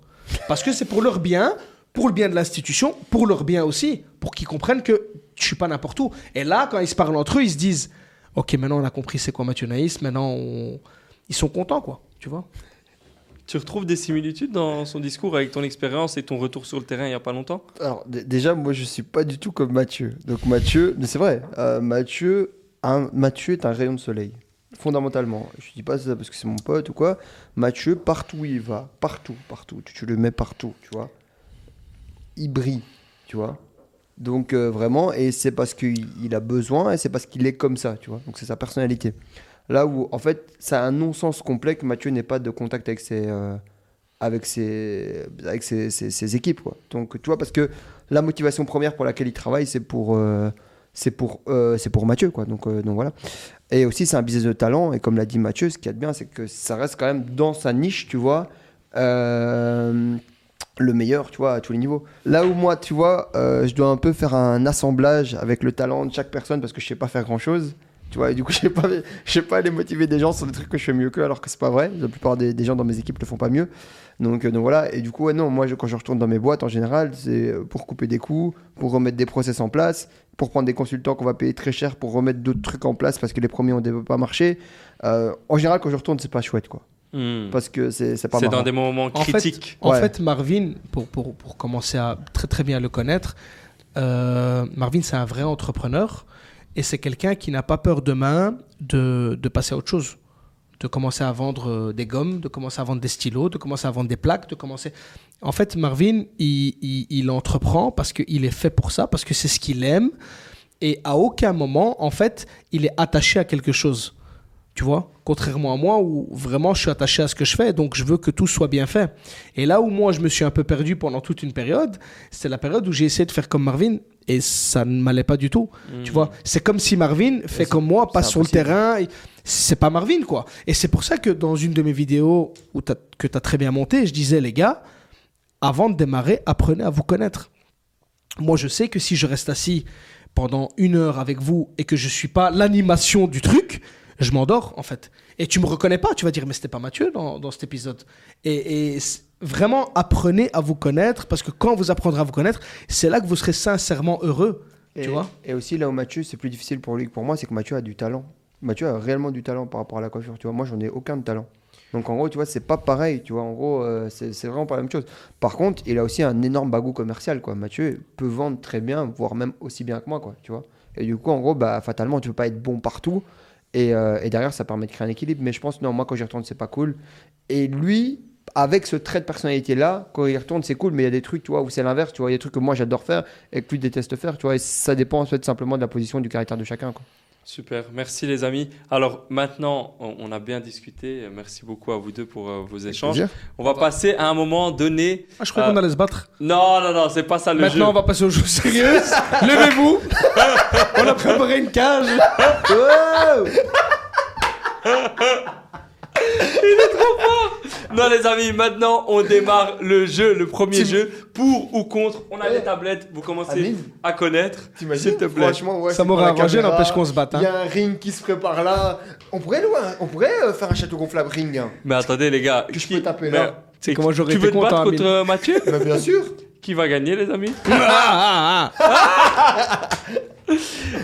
Parce que c'est pour leur bien, pour le bien de l'institution, pour leur bien aussi, pour qu'ils comprennent que je suis pas n'importe où. Et là, quand ils se parlent entre eux, ils se disent Ok, maintenant on a compris c'est quoi Mathieu Naïs, maintenant on- ils sont contents, quoi, tu vois. Tu retrouves des similitudes dans son discours avec ton expérience et ton retour sur le terrain il n'y a pas longtemps? Alors, d- déjà, moi, je suis pas du tout comme Mathieu. Donc, Mathieu, mais c'est vrai, euh, Mathieu, un- Mathieu est un rayon de soleil. Fondamentalement. Je dis pas ça parce que c'est mon pote ou quoi. Mathieu, partout où il va, partout, partout, tu, le mets partout, tu vois. Il brille, tu vois. Donc, euh, vraiment, et c'est parce qu'il il a besoin et c'est parce qu'il est comme ça, tu vois. Donc, c'est sa personnalité. Là où, en fait, ça a un non-sens complet que Mathieu n'ait pas de contact avec ses. euh, avec ses, avec ses, équipes. Quoi. Donc, tu vois, parce que la motivation première pour laquelle il travaille, c'est pour, euh, pour, pour Mathieu. Quoi. Donc, donc voilà. Et aussi, c'est un business de talent. Et comme l'a dit Mathieu, ce qu'il y a de bien, c'est que ça reste quand même dans sa niche, tu vois. euh, le meilleur, tu vois, à tous les niveaux. Là où moi, tu vois, euh, je dois un peu faire un assemblage avec le talent de chaque personne parce que je sais pas faire grand chose, Tu vois, et du coup, je sais pas, je sais pas aller motiver des gens sur des trucs que je fais mieux qu'eux, alors que c'est pas vrai. La plupart des, gens dans mes équipes le font pas mieux. Donc, euh, donc voilà. Et du coup, ouais, non, moi, quand je retourne dans mes boîtes, en général, c'est pour couper des coûts, pour remettre des process en place, pour prendre des consultants qu'on va payer très cher pour remettre d'autres trucs en place parce que les premiers ont pas marché. Euh, en général, quand je retourne, c'est pas chouette, quoi. Hmm. Parce que c'est pas C'est dans des moments En fait, critiques. En fait, Marvin, pour, pour, pour commencer à très très bien le connaître, euh, Marvin, c'est un vrai entrepreneur et c'est quelqu'un qui n'a pas peur demain de, de passer à autre chose. De commencer à vendre euh, des gommes, de commencer à vendre des stylos, de commencer à vendre des plaques, de commencer. En fait, Marvin, il, entreprend parce qu'il est fait pour ça, parce que c'est ce qu'il aime. Et à aucun moment, en fait, il est attaché à quelque chose. Tu vois Contrairement à moi, où vraiment je suis attaché à ce que je fais, donc je veux que tout soit bien fait. Et là où moi je me suis un peu perdu pendant toute une période, c'était la période où j'ai essayé de faire comme Marvin et ça ne m'allait pas du tout. Tu vois C'est comme si Marvin fait comme moi, passe sur le terrain. C'est pas Marvin, quoi. Et c'est pour ça que dans une de mes vidéos où t'as- que tu as très bien monté, je disais, les gars, avant de démarrer, apprenez à vous connaître. Moi, je sais que si je reste assis pendant une heure avec vous et que je suis pas l'animation du truc, je m'endors en fait. Et tu me reconnais pas, tu vas dire mais c'était pas Mathieu dans, dans cet épisode. Et, et vraiment apprenez à vous connaître parce que quand vous apprendrez à vous connaître, c'est là que vous serez sincèrement heureux. Et, Tu vois et aussi là où Mathieu, c'est plus difficile pour lui que pour moi, c'est que Mathieu a du talent. Mathieu a réellement du talent par rapport à la coiffure. Tu vois, moi, j'en ai aucun de talent. Donc en gros, tu vois, c'est pas pareil. Tu vois, en gros, euh, c'est c'est vraiment pas la même chose. Par contre, il a aussi un énorme bagou commercial. Quoi. Mathieu peut vendre très bien, voire même aussi bien que moi. Quoi, tu vois. Et du coup, en gros, bah, fatalement, tu peux pas être bon partout. Et, euh, et derrière, ça permet de créer un équilibre. Mais je pense, non, moi, quand j'y retourne, c'est pas cool. Et lui, avec ce trait de personnalité-là, quand il retourne, c'est cool. Mais il y a des trucs, tu vois, où c'est l'inverse. Tu vois, il y a des trucs que moi, j'adore faire et que lui déteste faire. Tu vois, et ça dépend en fait simplement de la position du caractère de chacun. Quoi. Super, merci les amis. Alors maintenant, on a bien discuté. Merci beaucoup à vous deux pour euh, vos échanges. On va passer à un moment donné. Ah, je croyais Ah. qu'on allait se battre. Non, non, non, c'est pas ça le jeu. Maintenant, on va passer aux choses sérieuses. Levez-vous. on a préparé une cage. Non les amis, maintenant on démarre le jeu, le premier jeu, pour ou contre. On a des tablettes, vous commencez Amine. à connaître. T'imagines S'il te plaît. Franchement, ouais, Ça m'aurait arrangé, n'empêche qu'on se batte. Il y hein. a un ring qui se prépare là. On pourrait, louer un- on pourrait euh, faire un château gonflable ring. hein. Mais attendez les gars, Que je qui- peux taper mais- là. C'est comment j'aurais Tu veux te battre contre euh, Mathieu Bah, bien sûr. Qui va gagner les amis Ah, ah, ah.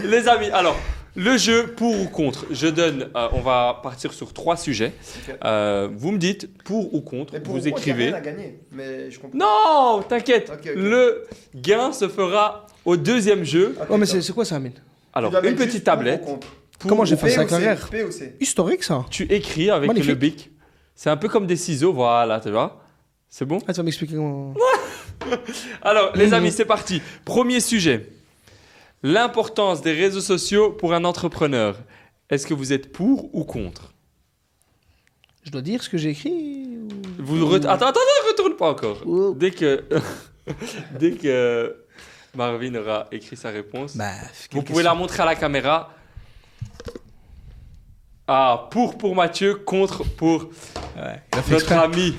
Les amis, alors, le jeu pour ou contre. Je donne, euh, on va partir sur trois sujets. Euh, vous me dites pour ou contre, Mais pour vous écrivez. rien à gagner. Mais je comprends. Non, t'inquiète. Ok, ok. Le gain se fera au deuxième jeu. Oh, mais c'est quoi ça, Amine? Alors, une petite tablette. pour Comment j'ai fait ça carrière Historique, ça. Tu écris avec Magnifique. le bic. C'est un peu comme des ciseaux, voilà, tu vois. C'est bon? Ah, tu vas m'expliquer comment. Alors, les amis, c'est parti. Premier sujet. L'importance des réseaux sociaux pour un entrepreneur. Est-ce que vous êtes pour ou contre? Je dois dire ce que j'ai écrit ou- vous re- Attends, attends, ne retourne pas encore. Ouh. Dès que, dès que Marvin aura écrit sa réponse, Bah, vous pouvez la montrer à la caméra. Ah, pour pour Mathieu, contre pour Ouais, notre exprès. ami.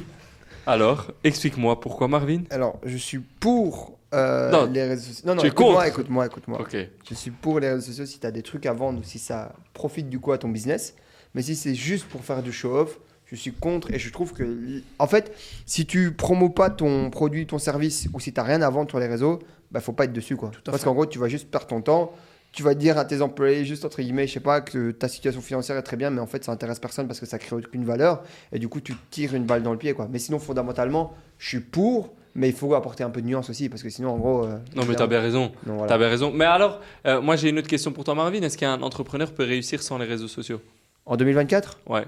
Alors, explique-moi pourquoi Marvin? Alors, je suis pour euh, Non, les réseaux sociaux. Non, non, écoute-moi, écoute-moi, écoute-moi. Ok. Je suis pour les réseaux sociaux si tu as des trucs à vendre ou si ça profite du coup à ton business. Mais si c'est juste pour faire du show-off, je suis contre et je trouve que, en fait, si tu promos pas ton produit, ton service ou si tu rien à vendre sur les réseaux, bah faut pas être dessus quoi. Parce qu'en gros, tu vas juste perdre ton temps. Tu vas dire à tes employés, juste entre guillemets, je sais pas, que ta situation financière est très bien, mais en fait, ça intéresse personne parce que ça crée aucune valeur. Et du coup, tu tires une balle dans le pied, quoi. Mais sinon, fondamentalement, je suis pour, mais il faut apporter un peu de nuance aussi, parce que sinon, en gros. euh, Non, mais t'as bien raison. Non, voilà. T'as bien raison. Mais alors, euh, moi j'ai une autre question pour toi, Marvin. Est-ce qu'un entrepreneur peut réussir sans les réseaux sociaux? En 2024 Ouais.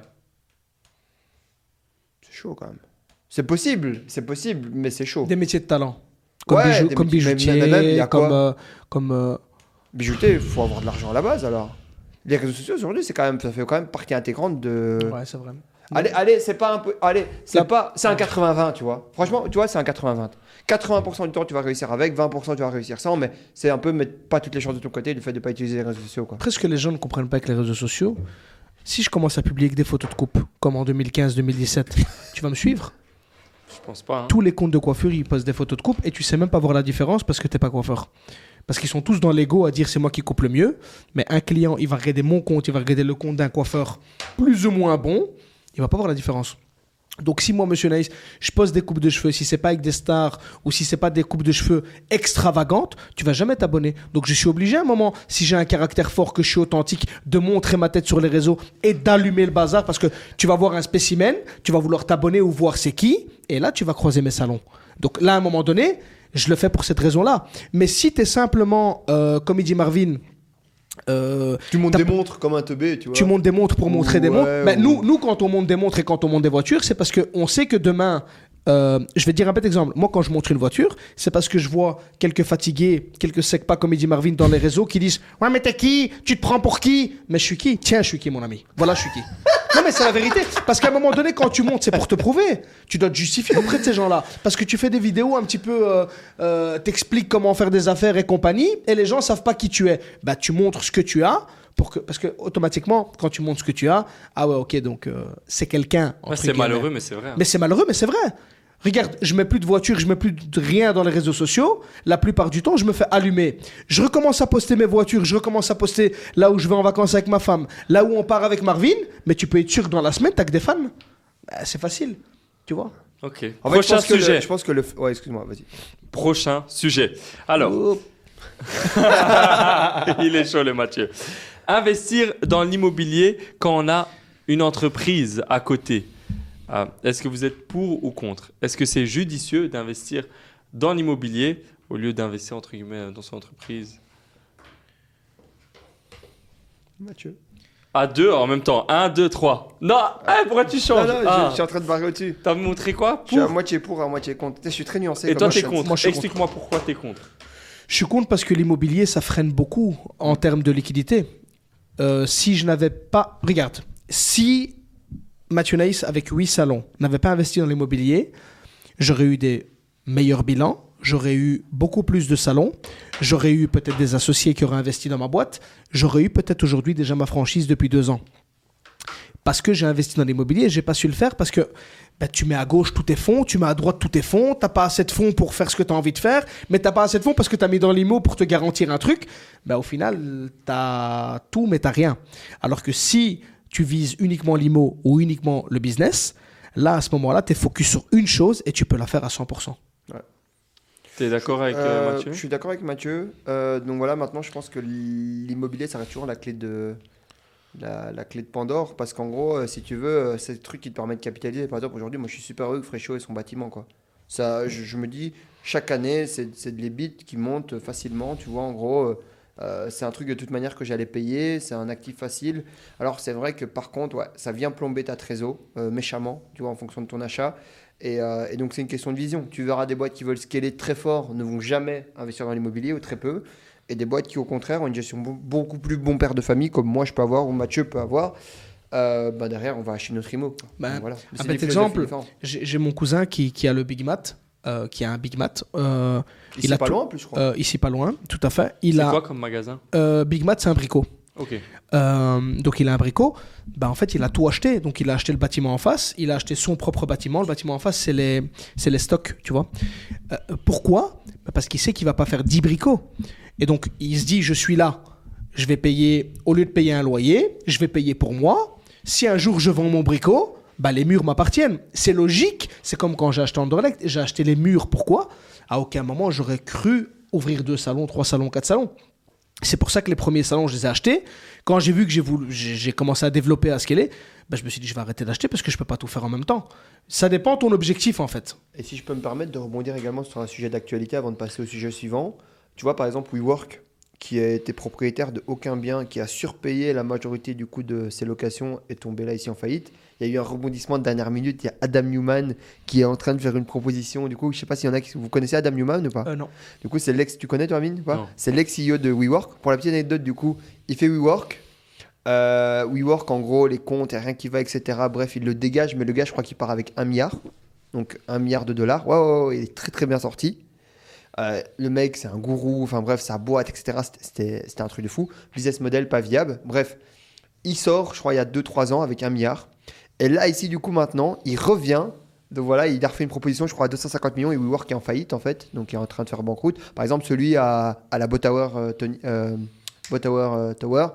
C'est chaud quand même. C'est possible, c'est possible, mais c'est chaud. Des métiers de talent. Comme, Ouais, bijou- comme bijoutier, même, il y a comme. euh, comme euh, Bijouter, il faut avoir de l'argent à la base alors. Les réseaux sociaux aujourd'hui, c'est quand même, ça fait quand même partie intégrante de. Ouais, c'est vrai. Allez, allez, c'est pas un peu, allez, c'est La- pas, c'est un 80-20, tu vois. Franchement, tu vois, c'est un 80-20. 80% du temps, tu vas réussir avec, 20% tu vas réussir sans, mais c'est un peu mettre pas toutes les chances de ton côté, le fait de pas utiliser les réseaux sociaux, quoi. Après, ce que les gens ne comprennent pas avec les réseaux sociaux, si je commence à publier que des photos de coupe, comme en 2015-2017, tu vas me suivre? Je pense pas. hein. Tous les comptes de coiffure, ils postent des photos de coupe et tu sais même pas voir la différence parce que t'es pas coiffeur. Parce qu'ils sont tous dans l'ego à dire c'est moi qui coupe le mieux. Mais un client, il va regarder mon compte, il va regarder le compte d'un coiffeur plus ou moins bon. Il va pas voir la différence. Donc si moi, Monsieur Naïs, je pose des coupes de cheveux, si c'est pas avec des stars ou si c'est pas des coupes de cheveux extravagantes, tu vas jamais t'abonner. Donc je suis obligé à un moment, si j'ai un caractère fort, que je suis authentique, de montrer ma tête sur les réseaux et d'allumer le bazar parce que tu vas voir un spécimen, tu vas vouloir t'abonner ou voir c'est qui, et là tu vas croiser mes salons. Donc là, à un moment donné, je le fais pour cette raison-là. Mais si tu es simplement, euh, comme il dit Marvin, euh, Tu montes des montres comme un teubé, tu vois. tu montes des montres pour montrer des Ouais, montres. Ben, ou- nous, nous, quand on monte des montres et quand on monte des voitures, c'est parce qu'on sait que demain, euh, je vais te dire un petit exemple. Moi, quand je montre une voiture, c'est parce que je vois quelques fatigués, quelques secs pas, comme il dit Marvin, dans les réseaux qui disent Ouais, mais t'es qui? Tu te prends pour qui Mais je suis qui? Tiens, je suis qui, mon ami? Voilà, je suis qui. non, mais c'est la vérité. Parce qu'à un moment donné, quand tu montes, c'est pour te prouver. Tu dois te justifier auprès de ces gens-là. Parce que tu fais des vidéos un petit peu. Euh, euh, T'expliques comment faire des affaires et compagnie, et les gens savent pas qui tu es. Bah, tu montres ce que tu as. Pour que, parce que automatiquement, quand tu montres ce que tu as, ah ouais, ok, donc euh, c'est quelqu'un. Ouais, c'est malheureux, mais c'est vrai. hein. Mais c'est malheureux, mais c'est vrai. Regarde, je mets plus de voiture, je mets plus de rien dans les réseaux sociaux. La plupart du temps, je me fais allumer. Je recommence à poster mes voitures, je recommence à poster là où je vais en vacances avec ma femme, là où on part avec Marvin. Mais tu peux être sûr que dans la semaine, t'as que des fans. Bah, c'est facile, tu vois. Ok. En fait, je Prochain pense que le- sujet. je pense que le. Ouais, excuse-moi, vas-y. Prochain sujet. Alors, Oh. il est chaud le Mathieu. Investir dans l'immobilier quand on a une entreprise à côté. Ah, Est-ce que vous êtes pour ou contre? Est-ce que c'est judicieux d'investir dans l'immobilier au lieu d'investir entre guillemets dans son entreprise? Mathieu. À deux en même temps. Un, deux, trois. Non, eh, pourquoi tu changes? Non, je- Ah, je suis en train de barrer au-dessus. T'as montré quoi? Je suis à Pour moitié pour, à moitié contre. Je suis très nuancé. Et toi, t'es contre. Explique-moi pourquoi t'es contre. Je suis contre parce que l'immobilier, ça freine beaucoup en termes de liquidité. Euh, si je n'avais pas... Regarde, si Mathieu Naïs, avec 8 salons, n'avait pas investi dans l'immobilier, j'aurais eu des meilleurs bilans, j'aurais eu beaucoup plus de salons, j'aurais eu peut-être des associés qui auraient investi dans ma boîte, j'aurais eu peut-être aujourd'hui déjà ma franchise depuis deux ans. Parce que j'ai investi dans l'immobilier, j'ai pas su le faire parce que bah, tu mets à gauche tous tes fonds, tu mets à droite tous tes fonds, t'as pas assez de fonds pour faire ce que tu as envie de faire, mais t'as pas assez de fonds parce que tu as mis dans l'IMO pour te garantir un truc. Bah, au final, tu as tout, mais tu rien. Alors que si tu vises uniquement l'IMO ou uniquement le business, là, à ce moment-là, tu es focus sur une chose et tu peux la faire à 100%. T'es d'accord avec euh, Euh, Mathieu? je suis d'accord avec Mathieu. Euh, donc voilà, maintenant, je pense que l'immobilier, ça reste toujours la clé de la, la clé de Pandore, parce qu'en gros, euh, si tu veux, euh, c'est le truc qui te permet de capitaliser. Par exemple, aujourd'hui, moi, je suis super heureux que Frécho ait son bâtiment, quoi. Ça, je, je me dis, chaque année, c'est de l'ébit qui monte facilement. Tu vois, en gros, euh, euh, c'est un truc de toute manière que j'allais payer. C'est un actif facile. Alors, c'est vrai que par contre, ouais, ça vient plomber ta trésor euh, méchamment, tu vois, en fonction de ton achat. Et, euh, et donc, c'est une question de vision. Tu verras des boîtes qui veulent scaler très fort, ne vont jamais investir dans l'immobilier ou très peu. Et des boîtes qui, au contraire, ont une gestion beau- beaucoup plus bon père de famille, comme moi je peux avoir ou Mathieu peut avoir. Euh, bah derrière, on va acheter notre IMO. Ben, Donc voilà. Un des petit philosophies exemple. J'ai j'ai mon cousin qui, qui a le Big Mat, euh, qui a un Big Mat, euh, Ici, il a pas tout- loin en plus, je crois. euh, ici pas loin, tout à fait. Il C'est a quoi comme magasin euh, Big Mat, c'est un bricot. Ok. Euh, donc il a un bricot. Bah, en fait, il a tout acheté. Donc il a acheté le bâtiment en face. Il a acheté son propre bâtiment. Le bâtiment en face, c'est les, c'est les stocks, tu vois. Euh, pourquoi? Bah, Parce qu'il sait qu'il va pas faire 10 bricots. Et donc il se dit, je suis là. Je vais payer, au lieu de payer un loyer, je vais payer pour moi. Si un jour je vends mon bricot, bah, les murs m'appartiennent. C'est logique. C'est comme quand j'ai acheté Anderlecht. J'ai acheté les murs. Pourquoi? À aucun moment j'aurais cru ouvrir deux salons, trois salons, quatre salons. C'est pour ça que les premiers salons, je les ai achetés. Quand j'ai vu que j'ai voulu- j'ai commencé à développer, à scaler, bah, je me suis dit, je vais arrêter d'acheter parce que je peux pas tout faire en même temps. Ça dépend de ton objectif, en fait. Et si je peux me permettre de rebondir également sur un sujet d'actualité avant de passer au sujet suivant. Tu vois, par exemple, WeWork, qui a été propriétaire de aucun bien, qui a surpayé la majorité du coût de ses locations, est tombé là ici en faillite. Il y a eu un rebondissement de dernière minute. Il y a Adam Newman qui est en train de faire une proposition. Du coup, je sais pas s'il y en a qui. Vous connaissez Adam Newman ou pas? Euh, non. Du coup, c'est l'ex. Tu connais, toi, Amine. C'est l'ex-CEO de WeWork. Pour la petite anecdote, du coup, il fait WeWork. Euh, WeWork, en gros, les comptes, il n'y a rien qui va, etc. Bref, il le dégage, mais le gars, je crois qu'il part avec un milliard. Donc, un milliard de dollars. Ouais, ouais, ouais, il est très, très bien sorti. Euh, le mec, c'est un gourou. Enfin, bref, sa boîte, etc. C'était- C'était c'était un truc de fou. Business model pas viable. Bref, il sort, je crois, il y a 2-3 ans avec un milliard. Et là, ici, du coup, maintenant, il revient Donc voilà, il a refait une proposition, je crois, à 250 millions et WeWork est en faillite en fait, donc il est en train de faire banqueroute. Par exemple, celui à, à la Botower, euh, Tony- euh, Botower, euh, Tower.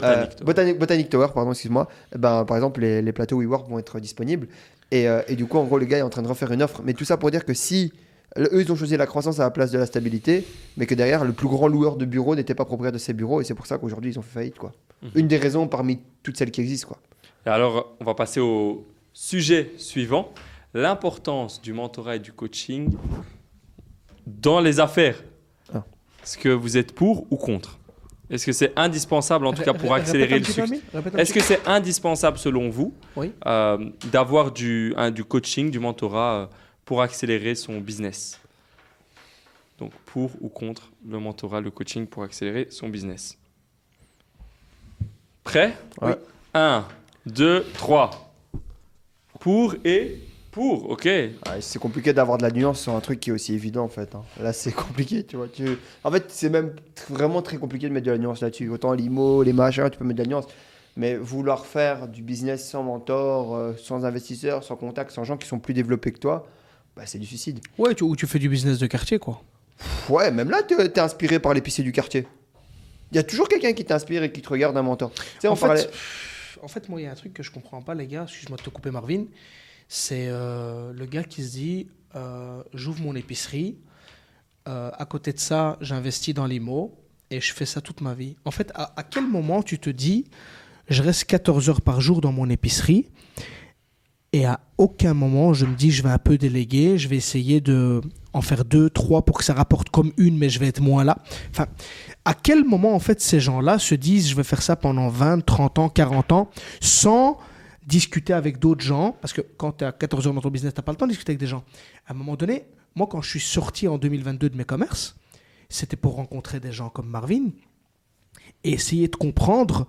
Euh, toi. Botanic, Botanic Tower, pardon, excuse-moi. Eh Ben, par exemple, les, les plateaux WeWork vont être disponibles. Et, euh, et du coup, en gros, le gars est en train de refaire une offre. Mais tout ça pour dire que si eux, ils ont choisi la croissance à la place de la stabilité, mais que derrière, le plus grand loueur de bureaux n'était pas propriétaire de ces bureaux. Et c'est pour ça qu'aujourd'hui, ils ont fait faillite. Quoi. Mhm. Une des raisons parmi toutes celles qui existent. Quoi. Et alors, on va passer au sujet suivant l'importance du mentorat et du coaching dans les affaires. Ah. Est-ce que vous êtes pour ou contre? Est-ce que c'est indispensable, en tout cas, pour accélérer le succès? Est-ce que c'est indispensable, selon vous, Oui. euh, d'avoir du, coaching, du mentorat euh, pour accélérer son business? Donc, pour ou contre le mentorat, le coaching pour accélérer son business? Prêt? Ouais. 1, 2, 3. Pour et pour, ok. Ah, c'est compliqué d'avoir de la nuance sur un truc qui est aussi évident en fait. hein. Là, c'est compliqué, tu vois. Tu... En fait, c'est même vraiment très compliqué de mettre de la nuance là-dessus. Autant l'IMO, les machins, tu peux mettre de la nuance. Mais vouloir faire du business sans mentor, euh, sans investisseur, sans contact, sans gens qui sont plus développés que toi, bah, c'est du suicide. Ouais, tu, ou tu fais du business de quartier, quoi. Pff, Ouais, même là, t'es es inspiré par l'épicier du quartier. Il y a toujours quelqu'un qui t'inspire et qui te regarde un mentor. Tu sais, on en, fait, parlait. En fait, moi, il y a un truc que je comprends pas, les gars. Excuse-moi de te couper, Marvin. C'est euh, le gars qui se dit euh, j'ouvre mon épicerie. euh, à côté de ça, j'investis dans l'IMO et je fais ça toute ma vie. En fait, à quel moment tu te dis je reste 14 heures par jour dans mon épicerie et à aucun moment je me dis je vais un peu déléguer, je vais essayer de en faire deux, trois pour que ça rapporte comme une, mais je vais être moins là. Enfin, à quel moment en fait ces gens-là se disent je vais faire ça pendant 20, 30 ans, 40 ans sans discuter avec d'autres gens? Parce que quand tu as 14 heures dans ton business, tu n'as pas le temps de discuter avec des gens. À un moment donné, moi quand je suis sorti en 2022 de mes commerces, c'était pour rencontrer des gens comme Marvin et essayer de comprendre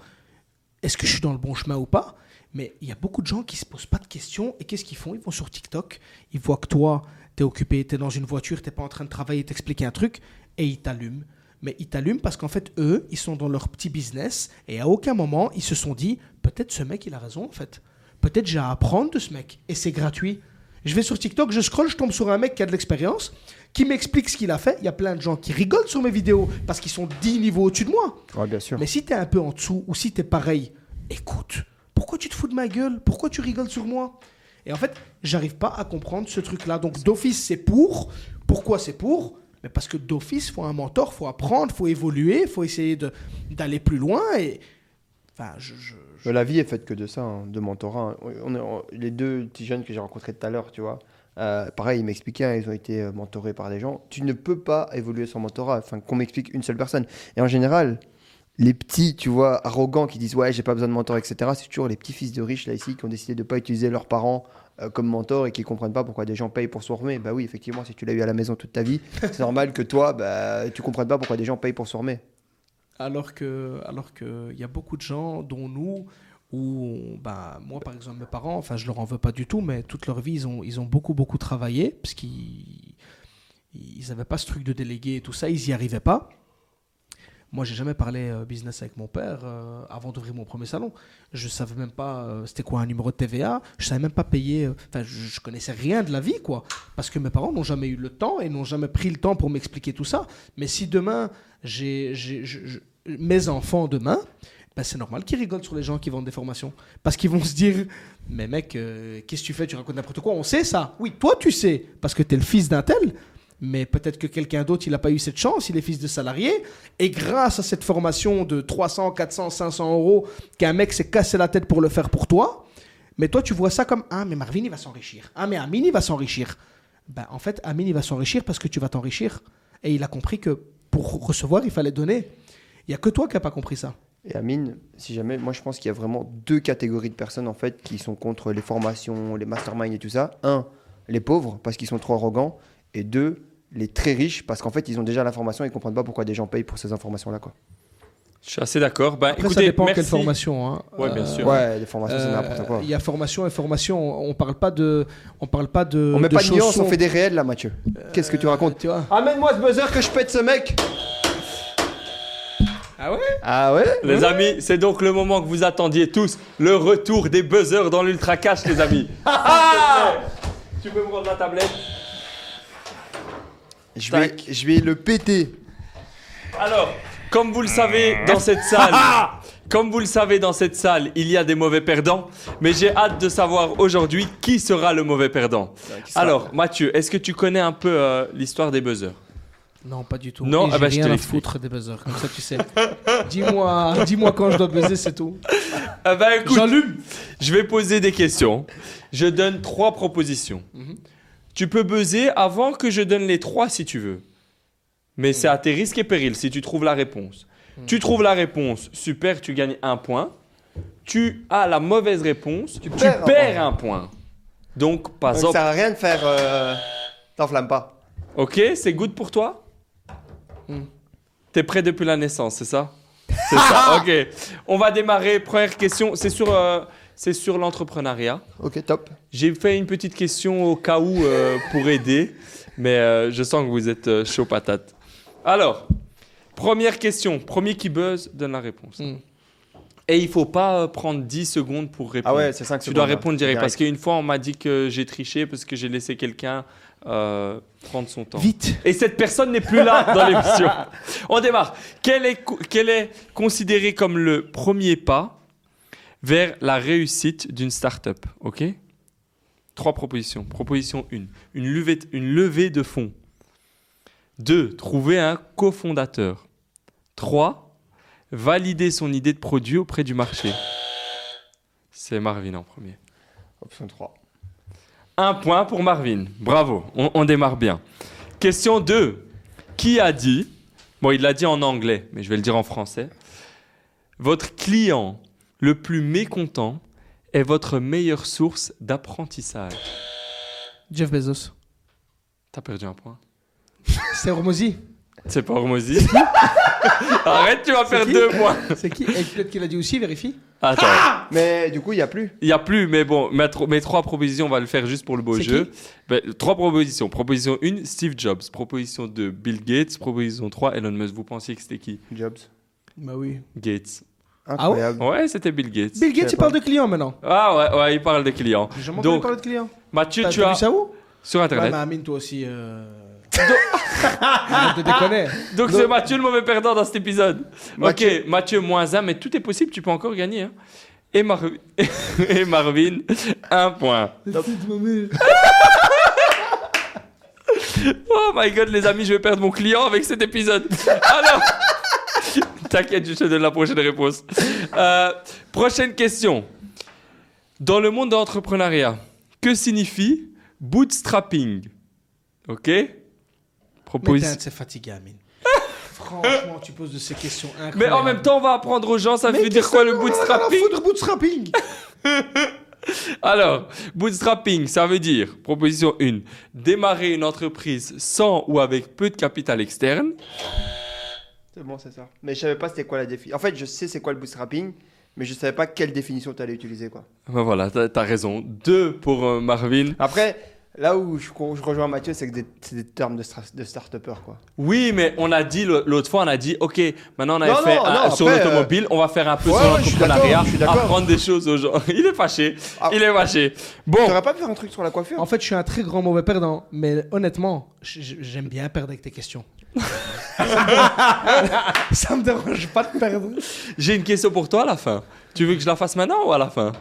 est-ce que je suis dans le bon chemin ou pas? Mais il y a beaucoup de gens qui se posent pas de questions et qu'est-ce qu'ils font? Ils vont sur TikTok, ils voient que toi, tu es occupé, tu es dans une voiture, tu pas en train de travailler, t'expliquer un truc et ils t'allument. Mais ils t'allument parce qu'en fait, eux, ils sont dans leur petit business et à aucun moment, ils se sont dit peut-être ce mec, il a raison en fait. Peut-être j'ai à apprendre de ce mec et c'est gratuit. Je vais sur TikTok, je scroll, je tombe sur un mec qui a de l'expérience, qui m'explique ce qu'il a fait. Il y a plein de gens qui rigolent sur mes vidéos parce qu'ils sont 10 niveaux au-dessus de moi. Ouais, bien sûr. Mais si t'es un peu en dessous ou si t'es pareil, écoute, pourquoi tu te fous de ma gueule? Pourquoi tu rigoles sur moi? Et en fait, j'arrive pas à comprendre ce truc-là. Donc d'office, c'est pour. Pourquoi c'est pour? Mais parce que d'office, faut un mentor, faut apprendre, faut évoluer, faut essayer d'aller plus loin. Et enfin, je, La vie est faite que de ça, hein, de mentorat. hein. On est, les deux petits jeunes que j'ai rencontrés tout à l'heure, tu vois, euh, pareil, ils m'expliquaient, hein, ils ont été euh, mentorés par des gens. Tu ne peux pas évoluer sans mentorat, enfin, qu'on m'explique une seule personne. Et en général, les petits, tu vois, arrogants qui disent ouais, j'ai pas besoin de mentor, etc., c'est toujours les petits fils de riches là ici qui ont décidé de ne pas utiliser leurs parents euh, comme mentor et qui comprennent pas pourquoi des gens payent pour se former. Bah oui, effectivement, si tu l'as eu à la maison toute ta vie, c'est normal que toi, bah, tu comprennes pas pourquoi des gens payent pour se former. Alors que, alors que, il y a beaucoup de gens, dont nous, où, bah, moi par exemple, mes parents, enfin, je leur en veux pas du tout, mais toute leur vie, ils ont, ils ont beaucoup, beaucoup travaillé, parce qu'ils, ils avaient pas ce truc de délégué et tout ça, ils y arrivaient pas. Moi, j'ai jamais parlé euh, business avec mon père euh, avant d'ouvrir mon premier salon. Je savais même pas euh, c'était quoi un numéro de TVA. Je savais même pas payer. Enfin, je, je connaissais rien de la vie, quoi. Parce que mes parents n'ont jamais eu le temps et n'ont jamais pris le temps pour m'expliquer tout ça. Mais si demain j'ai, mes enfants demain, ben c'est normal qu'ils rigolent sur les gens qui vendent des formations. Parce qu'ils vont se dire Mais mec, qu'est-ce que tu fais? Tu racontes n'importe quoi. On sait ça. Oui, toi, tu sais. Parce que tu es le fils d'un tel. Mais peut-être que quelqu'un d'autre, il n'a pas eu cette chance. Il est fils de salarié. Et grâce à cette formation de 300, 400, 500 euros, qu'un mec s'est cassé la tête pour le faire pour toi, mais toi, tu vois ça comme Ah, mais Marvin, il va s'enrichir. Ah, mais Amine, il va s'enrichir. Ben, en fait, Amine, il va s'enrichir parce que tu vas t'enrichir. Et il a compris que pour recevoir, il fallait donner. Il n'y a que toi qui n'as pas compris ça. Et Amine, si jamais, moi je pense qu'il y a vraiment deux catégories de personnes en fait qui sont contre les formations, les masterminds et tout ça. Un, les pauvres parce qu'ils sont trop arrogants. Et deux, les très riches parce qu'en fait ils ont déjà l'information et ils comprennent pas pourquoi des gens payent pour ces informations là quoi. Je suis assez d'accord. Ben, Après, écoutez, ça dépend merci. quelle formation. hein. Ouais, bien sûr. Ouais, les formations c'est Euh, n'importe quoi. Il y a formation et formation. On parle pas de, on parle pas de. On met de pas de nuance, chaussons. on fait des réels là Mathieu. Qu'est-ce que tu racontes Tu vois Amène-moi ce buzzer que je pète ce mec Ah ouais? Ah ouais? Les amis, c'est donc le moment que vous attendiez tous, le retour des buzzers dans l'Ultra Cash, les amis. Tu peux me rendre la tablette? Je vais, Tac. je vais le péter. Alors, comme vous le savez, dans cette salle, comme vous le savez, dans cette salle, il y a des mauvais perdants. Mais j'ai hâte de savoir aujourd'hui qui sera le mauvais perdant. Alors, Mathieu, est-ce que tu connais un peu euh, l'histoire des buzzers? Non, pas du tout. Non, Et ah j'ai bah, je te rien à l'explique. foutre des buzzers, comme ça tu sais. dis-moi, dis-moi quand je dois buzzer, c'est tout. Ah bah, écoute, J'allume. je vais poser des questions. Je donne trois propositions. Mhm. Tu peux buzzer avant que je donne les trois si tu veux. Mais c'est à tes risques et périls si tu trouves la réponse. Tu trouves la réponse, super, tu gagnes un point. Tu as la mauvaise réponse, tu, perds un point. Donc, pas Donc, op. ça sert à rien de faire. Euh... T'enflamme pas. Ok, c'est good pour toi? Hmm. T'es prêt depuis la naissance, c'est ça? C'est ça, ok. On va démarrer. Première question, c'est sur, euh, c'est sur l'entrepreneuriat. Ok, top. J'ai fait une petite question au cas où euh, pour aider, mais euh, je sens que vous êtes euh, chaud patate. Alors, première question. Premier qui buzz donne la réponse. Hmm. Et il faut pas prendre 10 secondes pour répondre. Ah ouais, c'est 5 Tu dois répondre direct. Parce qu'une fois, on m'a dit que j'ai triché parce que j'ai laissé quelqu'un prendre son temps. Vite. Et cette personne n'est plus là dans l'émission. On démarre. Quel est, quel est considéré comme le premier pas vers la réussite d'une start-up Ok? Trois propositions. Proposition 1. Une levée, une levée de fonds. 2. Trouver un cofondateur. 3. Valider son idée de produit auprès du marché. C'est Marvin en premier. Option 3. Un point pour Marvin. Bravo, on, on démarre bien. Question 2. Qui a dit, bon il l'a dit en anglais, mais je vais le dire en français, votre client le plus mécontent est votre meilleure source d'apprentissage. Jeff Bezos. T'as perdu un point. C'est Hormozy. C'est pas Hormozy. Arrête, tu vas perdre deux points. C'est qui Et peut-être qu'il a dit aussi, vérifie. Attends, Mais du coup, il n'y a plus. il y a plus, mais bon, mes, tro- mes trois propositions, on va le faire juste pour le beau C'est jeu. Ben, trois propositions. Proposition 1, Steve Jobs. Proposition 2, Bill Gates. Proposition 3, Elon Musk. Vous pensiez que c'était qui? Jobs. Bah oui. Gates. Incroyable. Ouais, c'était Bill Gates. Bill Gates, il parle de clients maintenant. Ah ouais, ouais, il parle de clients. J'ai jamais entendu parler de clients. Mathieu, tu as vu ça où? Sur Ouais, internet. mais Amine, toi aussi. Euh... Déconner. Donc c'est Mathieu le mauvais perdant dans cet épisode. Mathieu- Ok, Mathieu moins 1, mais tout est possible, tu peux encore gagner. hein. Et, Mar- et Marvin, un point. Oh my god, les amis, je vais perdre mon client avec cet épisode. Alors, t'inquiète, je te donne la prochaine réponse. Euh, prochaine question. Dans le monde de l'entrepreneuriat, que signifie bootstrapping? Ok? Proposition. t'es fatigué, Amine. Franchement, tu poses de ces questions incroyables. Mais en même temps, on va apprendre aux gens, ça Mais veut dire quoi le bootstrapping? foutre, bootstrapping? Alors, bootstrapping, ça veut dire, proposition 1, démarrer une entreprise sans ou avec peu de capital externe. C'est bon, c'est ça. Mais je savais pas c'était quoi la définition. En fait, je sais c'est quoi le bootstrapping, mais je savais pas quelle définition tu allais utiliser quoi. Ben voilà, t'as as raison. 2 pour euh, Marvin. Après, là où je, je rejoins Mathieu, c'est que c'est des termes de, de start-upper quoi. Oui, mais on a dit l'au- l'autre fois, on a dit, ok, maintenant on avait Non, fait non, un- non, sur après, l'automobile, on va faire un peu ouais, sur ouais, je suis l'entrepreneuriat, d'accord, je suis d'accord. apprendre des choses aux gens. Il est fâché, Ah. il est fâché. Bon, T'aurais pas pu faire un truc sur la coiffure? En fait, je suis un très grand mauvais perdant, mais honnêtement, j'aime bien perdre avec tes questions. ça me dérange pas de perdre. j'ai une question pour toi à la fin. Tu veux que je la fasse maintenant ou à la fin?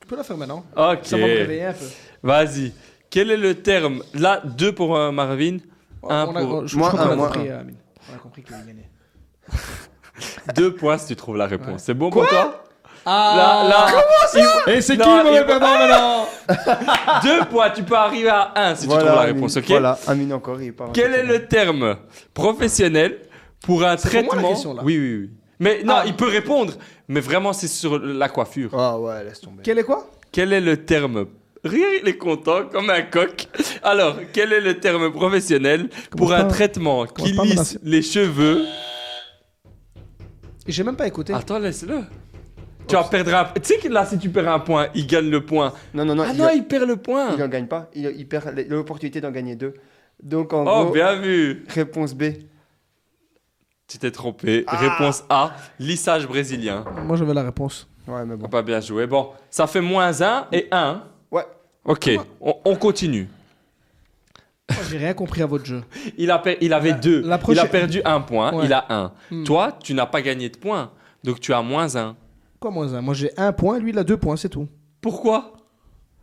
Tu peux la faire maintenant. Ok. Ça va me réveiller un peu. Vas-y. Quel est le terme? Là, 2 pour euh, Marvin, Un on a, pour- je, je Moi, crois qu'on un, a moi, compris, un. euh. On a compris qu'il gagner. 2 points si tu trouves la réponse. C'est bon pour toi? Ah Là, là, Et c'est qui le mauvais perdant maintenant 2 points, tu peux arriver à 1 si tu trouves la réponse, ok Voilà, Amine encore, il est pas Quel est le terme professionnel pour un C'est pour moi, la traitement question, là. Oui, oui, oui. Mais non, Ah. il peut répondre, mais vraiment c'est sur la coiffure. Ah ouais, laisse tomber. Quel est quoi? Quel est le terme Rire, il est content comme un coq. Alors, quel est le terme professionnel pour un pas- traitement qui lisse les cheveux? J'ai même pas écouté. Attends, laisse-le. Tu vas perdre un... Tu sais que là, si tu perds un point, il gagne le point. Non, non, non, ah il, non, il perd le point. il en gagne pas. Il, il perd l'opportunité d'en gagner deux. Donc en Oh, gros, bien vu. réponse B. Tu t'es trompé. Ah. Réponse A, lissage brésilien. Moi, j'avais la réponse. Ouais, mais bon. Pas bien joué. Bon, ça fait moins 1 et 1. Ouais. Ok, on, on continue. Moi, J'ai rien compris à votre jeu. Il, a per- il avait La- deux. la Il a perdu un point. Ouais. Il a un. Hmm. Toi, tu n'as pas gagné de points. Donc tu as moins un. Quoi, moins un? Moi, j'ai un point, lui, il a deux points, c'est tout. Pourquoi?